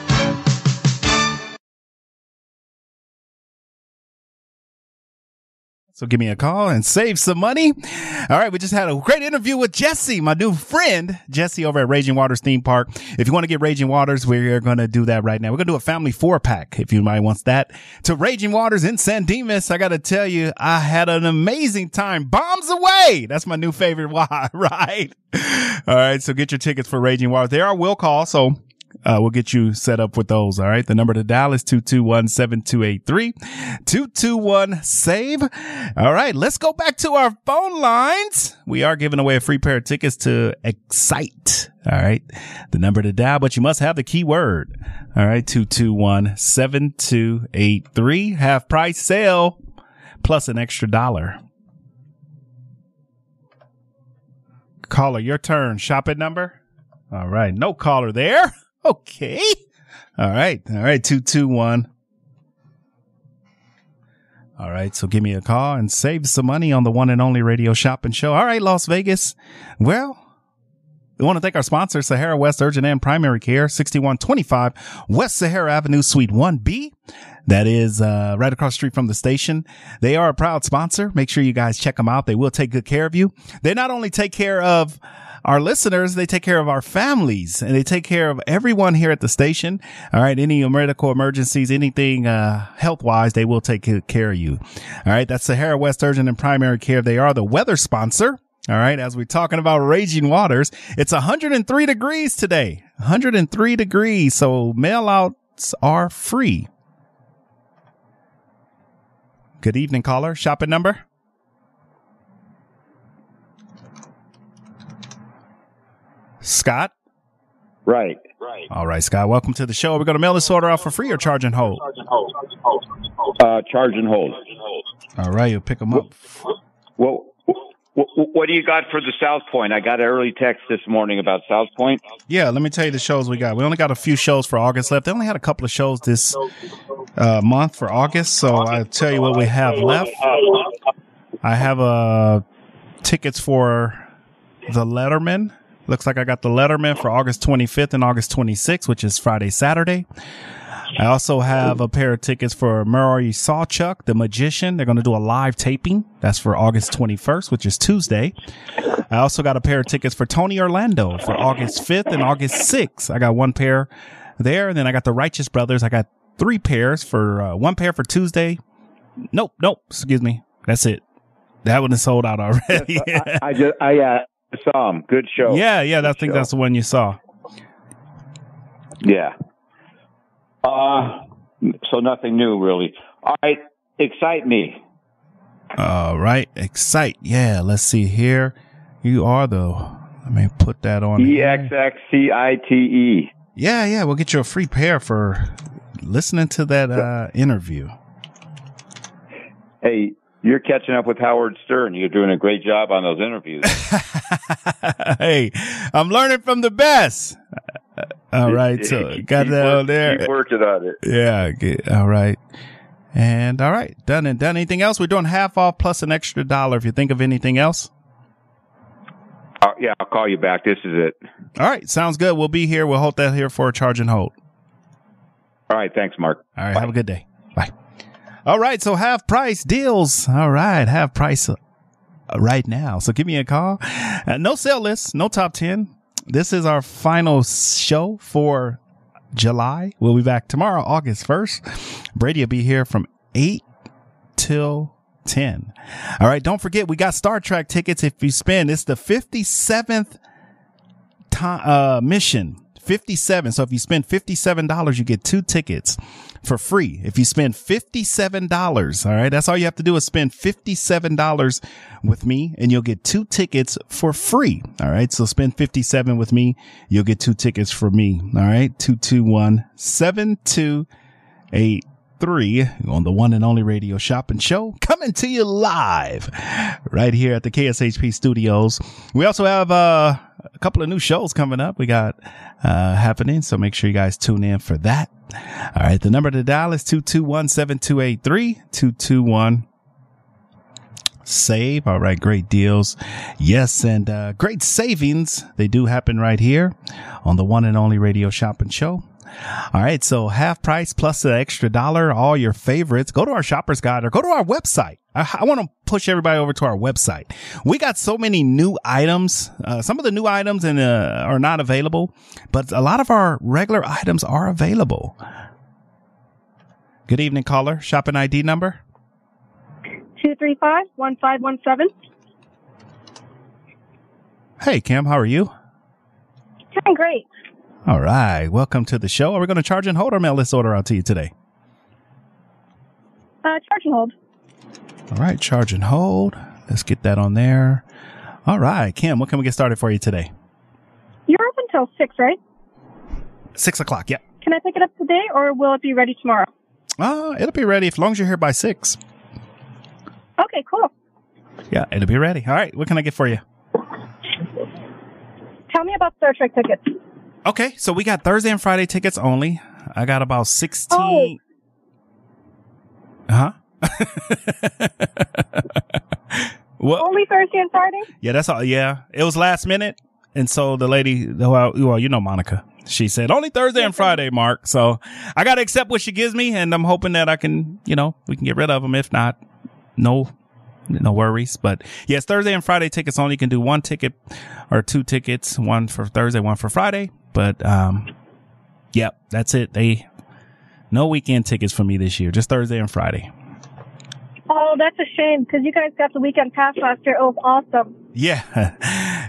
So give me a call and save some money. All right. We just had a great interview with Jesse, my new friend, Jesse over at Raging Waters Theme Park. If you want to get Raging Waters, we're going to do that right now. We're going to do a family four pack if you might wants that to Raging Waters in San Dimas. I got to tell you, I had an amazing time. Bombs away. That's my new favorite ride. Right? All right. So get your tickets for Raging Waters. They are will call. So uh, we'll get you set up with those. All right. The number to dial is 221-7283, 221-SAVE. All right. Let's go back to our phone lines. We are giving away a free pair of tickets to Excite. All right. The number to dial, but you must have the keyword. All right. 221-7283. Half price sale plus an extra dollar. Caller, your turn. Shopping number. All right. No caller there. Okay. All right. All right. 221. All right. So give me a call and save some money on the one and only radio shopping show. All right. Las Vegas. Well, we want to thank our sponsor, Sahara West Urgent and Primary Care, 6125 West Sahara Avenue, Suite 1B. That is uh, right across the street from the station. They are a proud sponsor. Make sure you guys check them out. They will take good care of you. They not only take care of our listeners, they take care of our families and they take care of everyone here at the station. All right. Any medical emergencies, anything, uh, health wise, they will take care of you. All right. That's Sahara West Urgent and Primary Care. They are the weather sponsor. All right. As we're talking about raging waters, it's 103 degrees today, 103 degrees. So mail outs are free. Good evening, caller. Shopping number? Scott? Right. Right. All right, Scott. Welcome to the show. We're going to mail this order out for free or charge and hold? Uh, charge and hold. All right, you'll pick them up. Well, what, what do you got for the South Point? I got an early text this morning about South Point. Yeah, let me tell you the shows we got. We only got a few shows for August left. They only had a couple of shows this uh, month for August, so I'll tell you what we have left. I have uh, tickets for the Lettermen. Looks like I got the Lettermen for August 25th and August 26th, which is Friday, Saturday. I also have a pair of tickets for Murray Sawchuck, the magician. They're going to do a live taping. That's for August 21st, which is Tuesday. I also got a pair of tickets for Tony Orlando for August 5th and August 6th. I got one pair there. And then I got the Righteous Brothers. I got three pairs for uh, one pair for Tuesday. Nope, nope. Excuse me. That's it. That one is sold out already. I, I just, I uh, saw him. Good show. Yeah, yeah. I think show. that's the one you saw. Yeah. Uh, so nothing new really. All right, excite me. All right, excite. Yeah, let's see here. You are though. Let me put that on. E X X C I T E. Yeah, yeah. We'll get you a free pair for listening to that uh, interview. Hey, you're catching up with Howard Stern. You're doing a great job on those interviews. hey, I'm learning from the best. All right, so got that on there. Keep working on it. Yeah, all right. And all right, done and done. Anything else? We're doing half off plus an extra dollar. If you think of anything else. Uh, yeah, I'll call you back. This is it. All right, sounds good. We'll be here. We'll hold that here for a charge and hold. All right, thanks, Mark. All right, Bye. have a good day. All right. So half price deals. All right. Half price uh, right now. So give me a call. Uh, no sale list, no top 10. This is our final show for July. We'll be back tomorrow, August 1st. Brady will be here from 8 till 10. All right. Don't forget, we got Star Trek tickets. If you spend, it's the 57th time, uh, mission. 57. So if you spend $57, you get two tickets for free. If you spend $57, all right, that's all you have to do is spend $57 with me and you'll get two tickets for free. All right. So spend 57 with me. You'll get two tickets for me. All right. 221 7283 on the one and only radio shopping show coming to you live right here at the KSHP studios. We also have, uh, a couple of new shows coming up. We got, uh, happening. So make sure you guys tune in for that. All right. The number to dial is 221-7283, 221 save. All right. Great deals. Yes. And, uh, great savings. They do happen right here on the one and only radio shopping show. All right. So half price plus the extra dollar, all your favorites. Go to our shopper's guide or go to our website. I, I want to push everybody over to our website. We got so many new items. Uh, some of the new items and, uh, are not available, but a lot of our regular items are available. Good evening, caller. Shopping ID number. 235-1517. Hey, Cam, How are you? Doing great. All right. Welcome to the show. Are we going to charge and hold or mail this order out to you today? Uh, charge and hold. All right. Charge and hold. Let's get that on there. All right. Kim, what can we get started for you today? You're open till 6, right? Six o'clock. Yep. Can I pick it up today or will it be ready tomorrow? Uh, it'll be ready as long as you're here by six. Okay, cool. Yeah, it'll be ready. All right. What can I get for you? Tell me about Star Trek tickets. Okay. So we got Thursday and Friday tickets only. I got about 16. Huh? what? Only Thursday and Friday? Yeah, that's all. Yeah. It was last minute. And so the lady, well, well, you know, Monica, she said only Thursday and Friday, Mark. So I got to accept what she gives me. And I'm hoping that I can, you know, we can get rid of them. If not, no, no worries. But yes, Thursday and Friday tickets only. You can do one ticket or two tickets, one for Thursday, one for Friday. But, um, yep, that's it. They, no weekend tickets for me this year, just Thursday and Friday. Oh, that's a shame because you guys got the weekend pass last year. It was awesome. Yeah,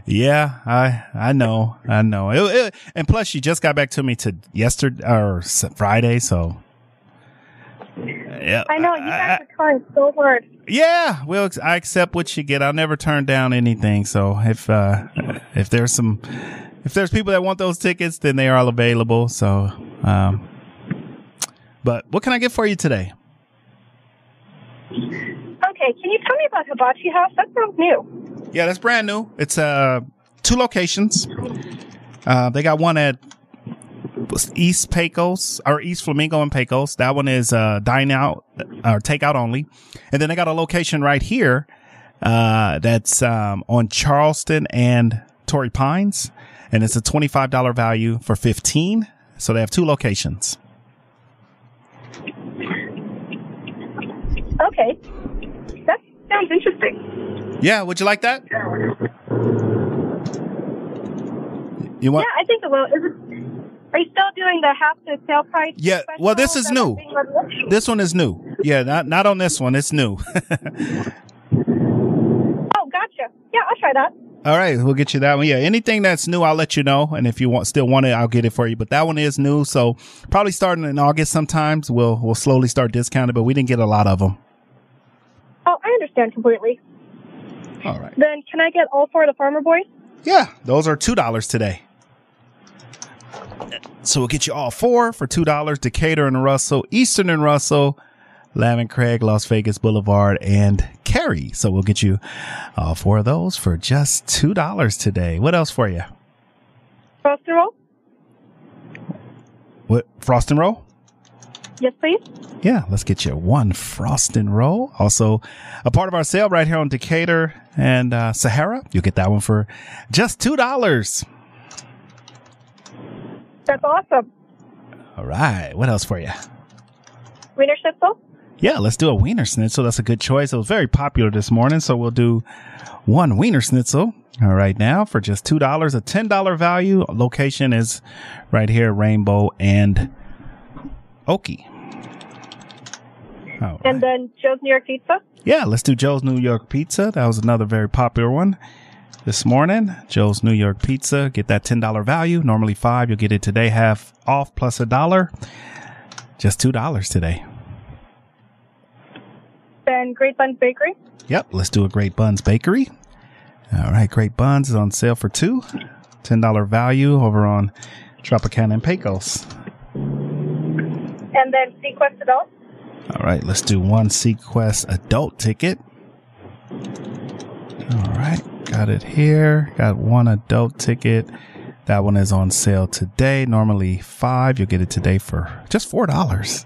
yeah, I I know, I know. It, it, and plus, she just got back to me to yesterday or Friday, so yeah, I know you guys are trying so hard. yeah. Well, I accept what you get. I'll never turn down anything. So if uh if there's some if there's people that want those tickets, then they are all available. So um, but what can I get for you today? Okay, can you tell me about Hibachi House? That sounds new. Yeah, that's brand new. It's uh two locations. Uh, they got one at East Pecos or East Flamingo and Pecos. That one is uh dine out or takeout only. And then they got a location right here uh that's um on Charleston and Torrey Pines and it's a $25 value for 15. So they have two locations. Okay. That sounds interesting. Yeah, would you like that? You want yeah, I think it will. Is it, are you still doing the half the sale price? Yeah, well, this is new. This one is new. Yeah, not not on this one. It's new. Oh, gotcha. Yeah, I'll try that. All right, we'll get you that one. Yeah, anything that's new, I'll let you know. And if you want, still want it, I'll get it for you. But that one is new, so probably starting in August. Sometimes we'll we'll slowly start discounting, but we didn't get a lot of them. Oh, I understand completely. All right. Then can I get all four of the Farmer Boys? Yeah, those are two dollars today. So we'll get you all four for two dollars. Decatur and Russell, Eastern and Russell, Lamb and Craig, Las Vegas Boulevard, and Carey. So we'll get you all four of those for just two dollars today. What else for you? Frost and roll? What frost and roll? Yes, please. Yeah, let's get you one frost and roll. Also, a part of our sale right here on Decatur and uh, Sahara. You'll get that one for just two dollars. That's awesome. All right. What else for you? Wienerschnitzel? Yeah, let's do a Wienerschnitzel. That's a good choice. It was very popular this morning, so we'll do one Wienerschnitzel. All right, now for just two dollars, a ten dollar value. Location is right here, Rainbow and Oakey. Oh, And then Joe's New York Pizza. yeah, let's do Joe's New York Pizza. That was another very popular one this morning. Joe's New York Pizza. Get that ten dollar value. Normally five. You'll get it today half off plus a dollar. Just two dollars today. Then Great Buns Bakery. Yep, let's do a Great Buns Bakery. All right, Great Buns is on sale for two. $10 value over on Tropicana and Pecos. And then SeaQuest Adult. All right, let's do one SeaQuest adult ticket. All right, got it here. Got one adult ticket. That one is on sale today. Normally five. You'll get it today for just four dollars.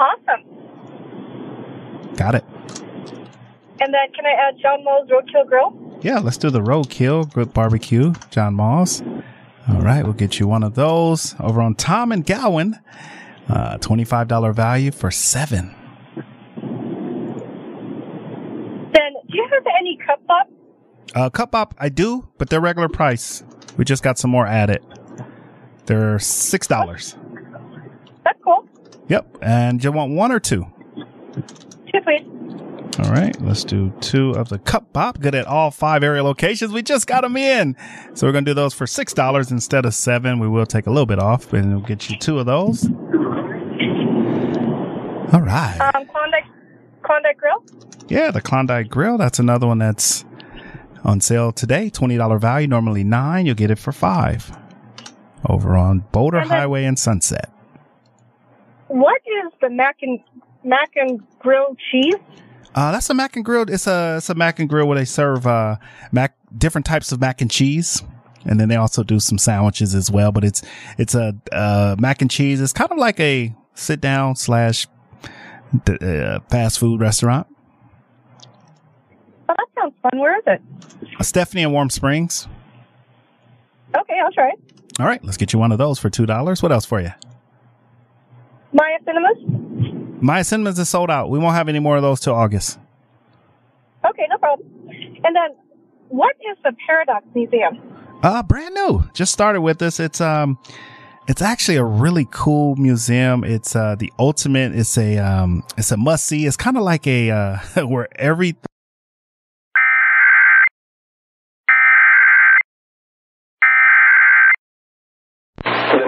Awesome. Got it. And then can I add John Mull's Roadkill Grill? Yeah, let's do the roadkill grilled barbecue, John Mull's. All right, we'll get you one of those over on Tom and Gowan. Uh, twenty-five dollar value for seven. Then do you have any Cupbop? Uh, Cupbop, I do, but they're regular price. We just got some more added. They're six dollars. That's cool. Yep, and you want one or two? Two, please. All right, let's do two of the Cupbop. Good at all five area locations. We just got them in, so we're gonna do those for six dollars instead of seven. We will take a little bit off, and we'll get you two of those. All right. Um, Klondike, Klondike Grill. Yeah, the Klondike Grill. That's another one that's on sale today. Twenty dollar value. Normally nine. You'll get it for five. Over on Boulder Highway and Sunset. What is the mac and mac and grilled cheese? Uh, that's a mac and grill. It's a it's a mac and grill where they serve uh mac different types of mac and cheese, and then they also do some sandwiches as well. But it's it's a uh, mac and cheese. It's kind of like a sit down slash uh, fast food restaurant. Oh, that sounds fun. Where is it? Uh, Stephanie in Warm Springs. Okay, I'll try. All right, let's get you one of those for two dollars. What else for you? Maya Cinemas. Maya Cinemas is sold out. We won't have any more of those till August. Okay, no problem. And then, what is the Paradox Museum? Uh, brand new. Just started with this. It's, um, it's actually a really cool museum. It's, uh, the ultimate. It's a, um, it's a must see. It's kind of like a, uh, where every, The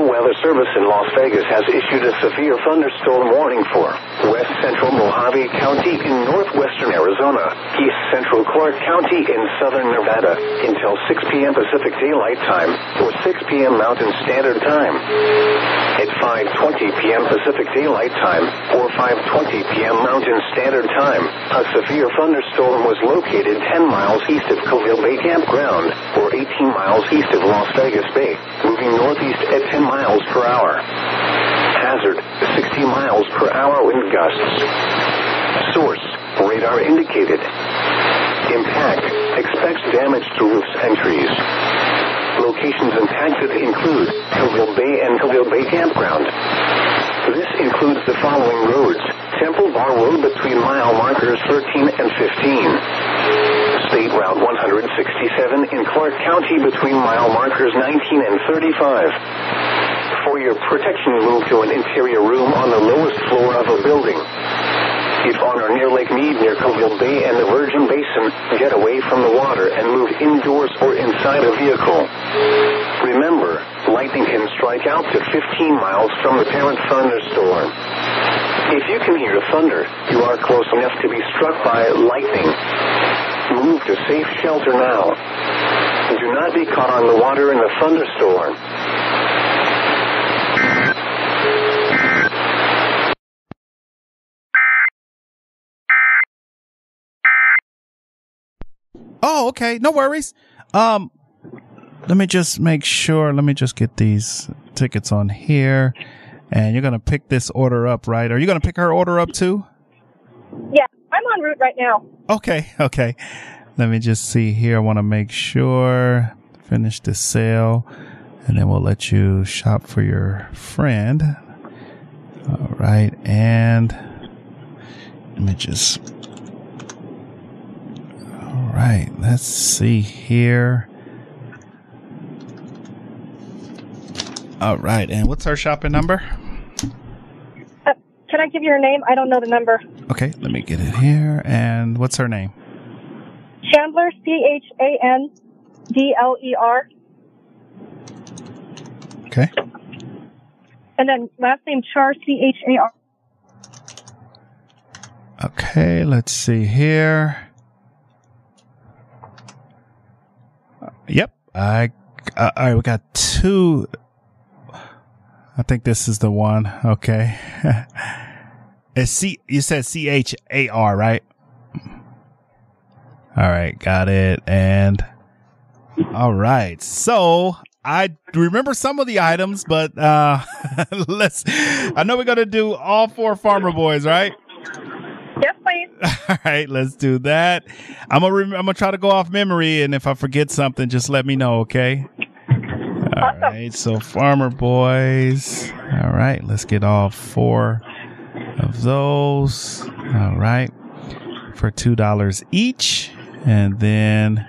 National Weather Service in Las Vegas has issued a severe thunderstorm warning for west central Mojave County in northwestern Arizona, east central Clark County in southern Nevada until 6 p.m. Pacific Daylight Time or 6 p.m. Mountain Standard Time. At 5:20 p.m. Pacific Daylight Time or 5:20 p.m. Mountain Standard Time, a severe thunderstorm was located 10 miles east of Callville Bay Campground or 18 miles east of Las Vegas Bay, moving northeast at 10 miles per hour. Hazard 60 miles per hour wind gusts. Source radar indicated. Impact expects damage to roofs and trees. Locations impacted include Callville Bay and Callville Bay Campground. This includes the following roads. Temple Bar Road between mile markers 13 and 15. State Route 167 in Clark County between mile markers 19 and 35. For your protection, move to an interior room on the lowest floor of a building. If on or near Lake Mead near Callville Bay and the Virgin Basin, get away from the water and move indoors or inside a vehicle. Remember, lightning can strike out to 15 miles from the parent thunderstorm. If you can hear thunder, you are close enough to be struck by lightning. Move to safe shelter now. Do not be caught on the water in a thunderstorm. Oh, okay. No worries. Um, let me just make sure. Let me just get these tickets on here. And you're going to pick this order up, right? Are you going to pick her order up too? Yeah, I'm on route right now. Okay. Okay. Let me just see here. I want to make sure. Finish the sale. And then we'll let you shop for your friend. All right, and images. All right, let's see here. All right, and what's our shopping number? Uh, can I give you her name? I don't know the number. Okay, let me get it here. And what's her name? Chandler, C H A N D L E R. Okay. And then last name Char, C H A R. Okay, let's see here. Yep, I. Uh, all right, we got two. I think this is the one. Okay. it's C. You said C H A R, right? All right, got it. And all right, so I remember some of the items, but uh let's. I know we're gonna do all four Farmer Boys, right? Yes, please. All right, let's do that. I'm gonna rem- I'm gonna try to go off memory, and if I forget something, just let me know, okay? All right, so Farmer Boys. All right, let's get all four of those. All right, for two dollars each, and then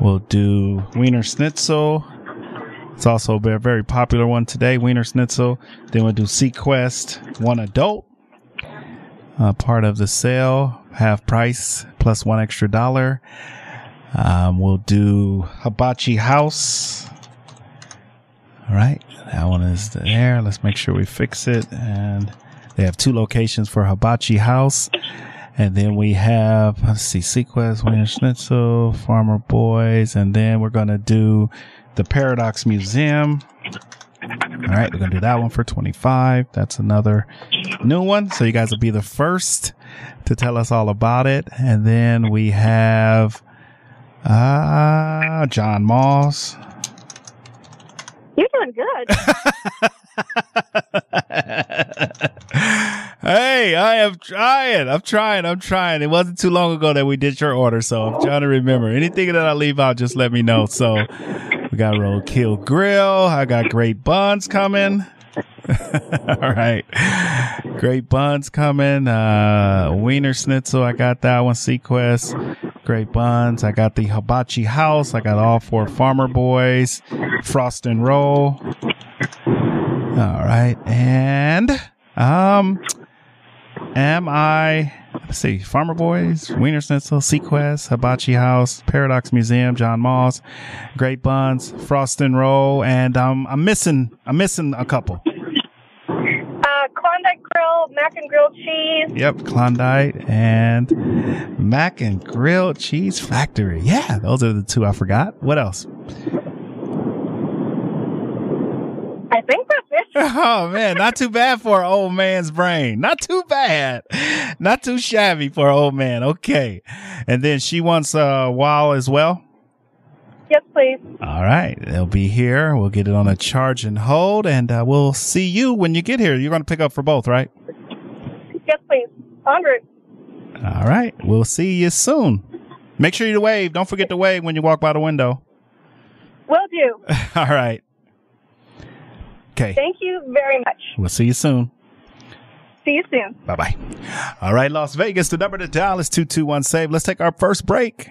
we'll do Wienerschnitzel. It's also a very, very popular one today, Wienerschnitzel. Then we'll do SeaQuest, one adult uh, part of the sale, half price plus one extra dollar. Um, we'll do Hibachi House. All right, that one is there. Let's make sure we fix it. And they have two locations for Hibachi House. And then we have, let's see, SeaQuest, Wiener Schnitzel, Farmer Boys, and then we're going to do the Paradox Museum. All right, we're gonna do that one for twenty five. That's another new one. So you guys will be the first to tell us all about it. And then we have uh John Mull's. You're doing good. Hey, I am trying. I'm trying. I'm trying. It wasn't too long ago that we did your order, so I'm trying to remember. Anything that I leave out, just let me know. So we got Roadkill Grill. I got great buns coming. All right. Great buns coming. Uh, Wienerschnitzel. I got that one. SeaQuest. Great buns. I got the Hibachi House. I got all four Farmer Boys. Frost and Roll. All right. And, um, am I, let's see, Farmer Boys, Wiener Schnitzel, SeaQuest, Hibachi House, Paradox Museum, John Mull's, Great Buns, Frost and Roll, and um, I'm missing, I'm missing a couple. Uh, Klondike Grill, Mac and Grilled Cheese. Yep, Klondike and Mac and Grilled Cheese Factory. Yeah, those are the two I forgot. What else? I think that's it. Oh man, not too bad for an old man's brain. Not too bad. Not too shabby for an old man. Okay. And then she wants uh wow as well. Yes, please. All right. They'll be here. We'll get it on a charge and hold and uh, we'll see you when you get here. You're going to pick up for both, right? Yes, please. En route. All right. We'll see you soon. Make sure you wave. Don't forget to wave when you walk by the window. Will do. All right. Okay. Thank you very much. We'll see you soon. See you soon. Bye bye. All right, Las Vegas. The number to dial is 221 save. Let's take our first break.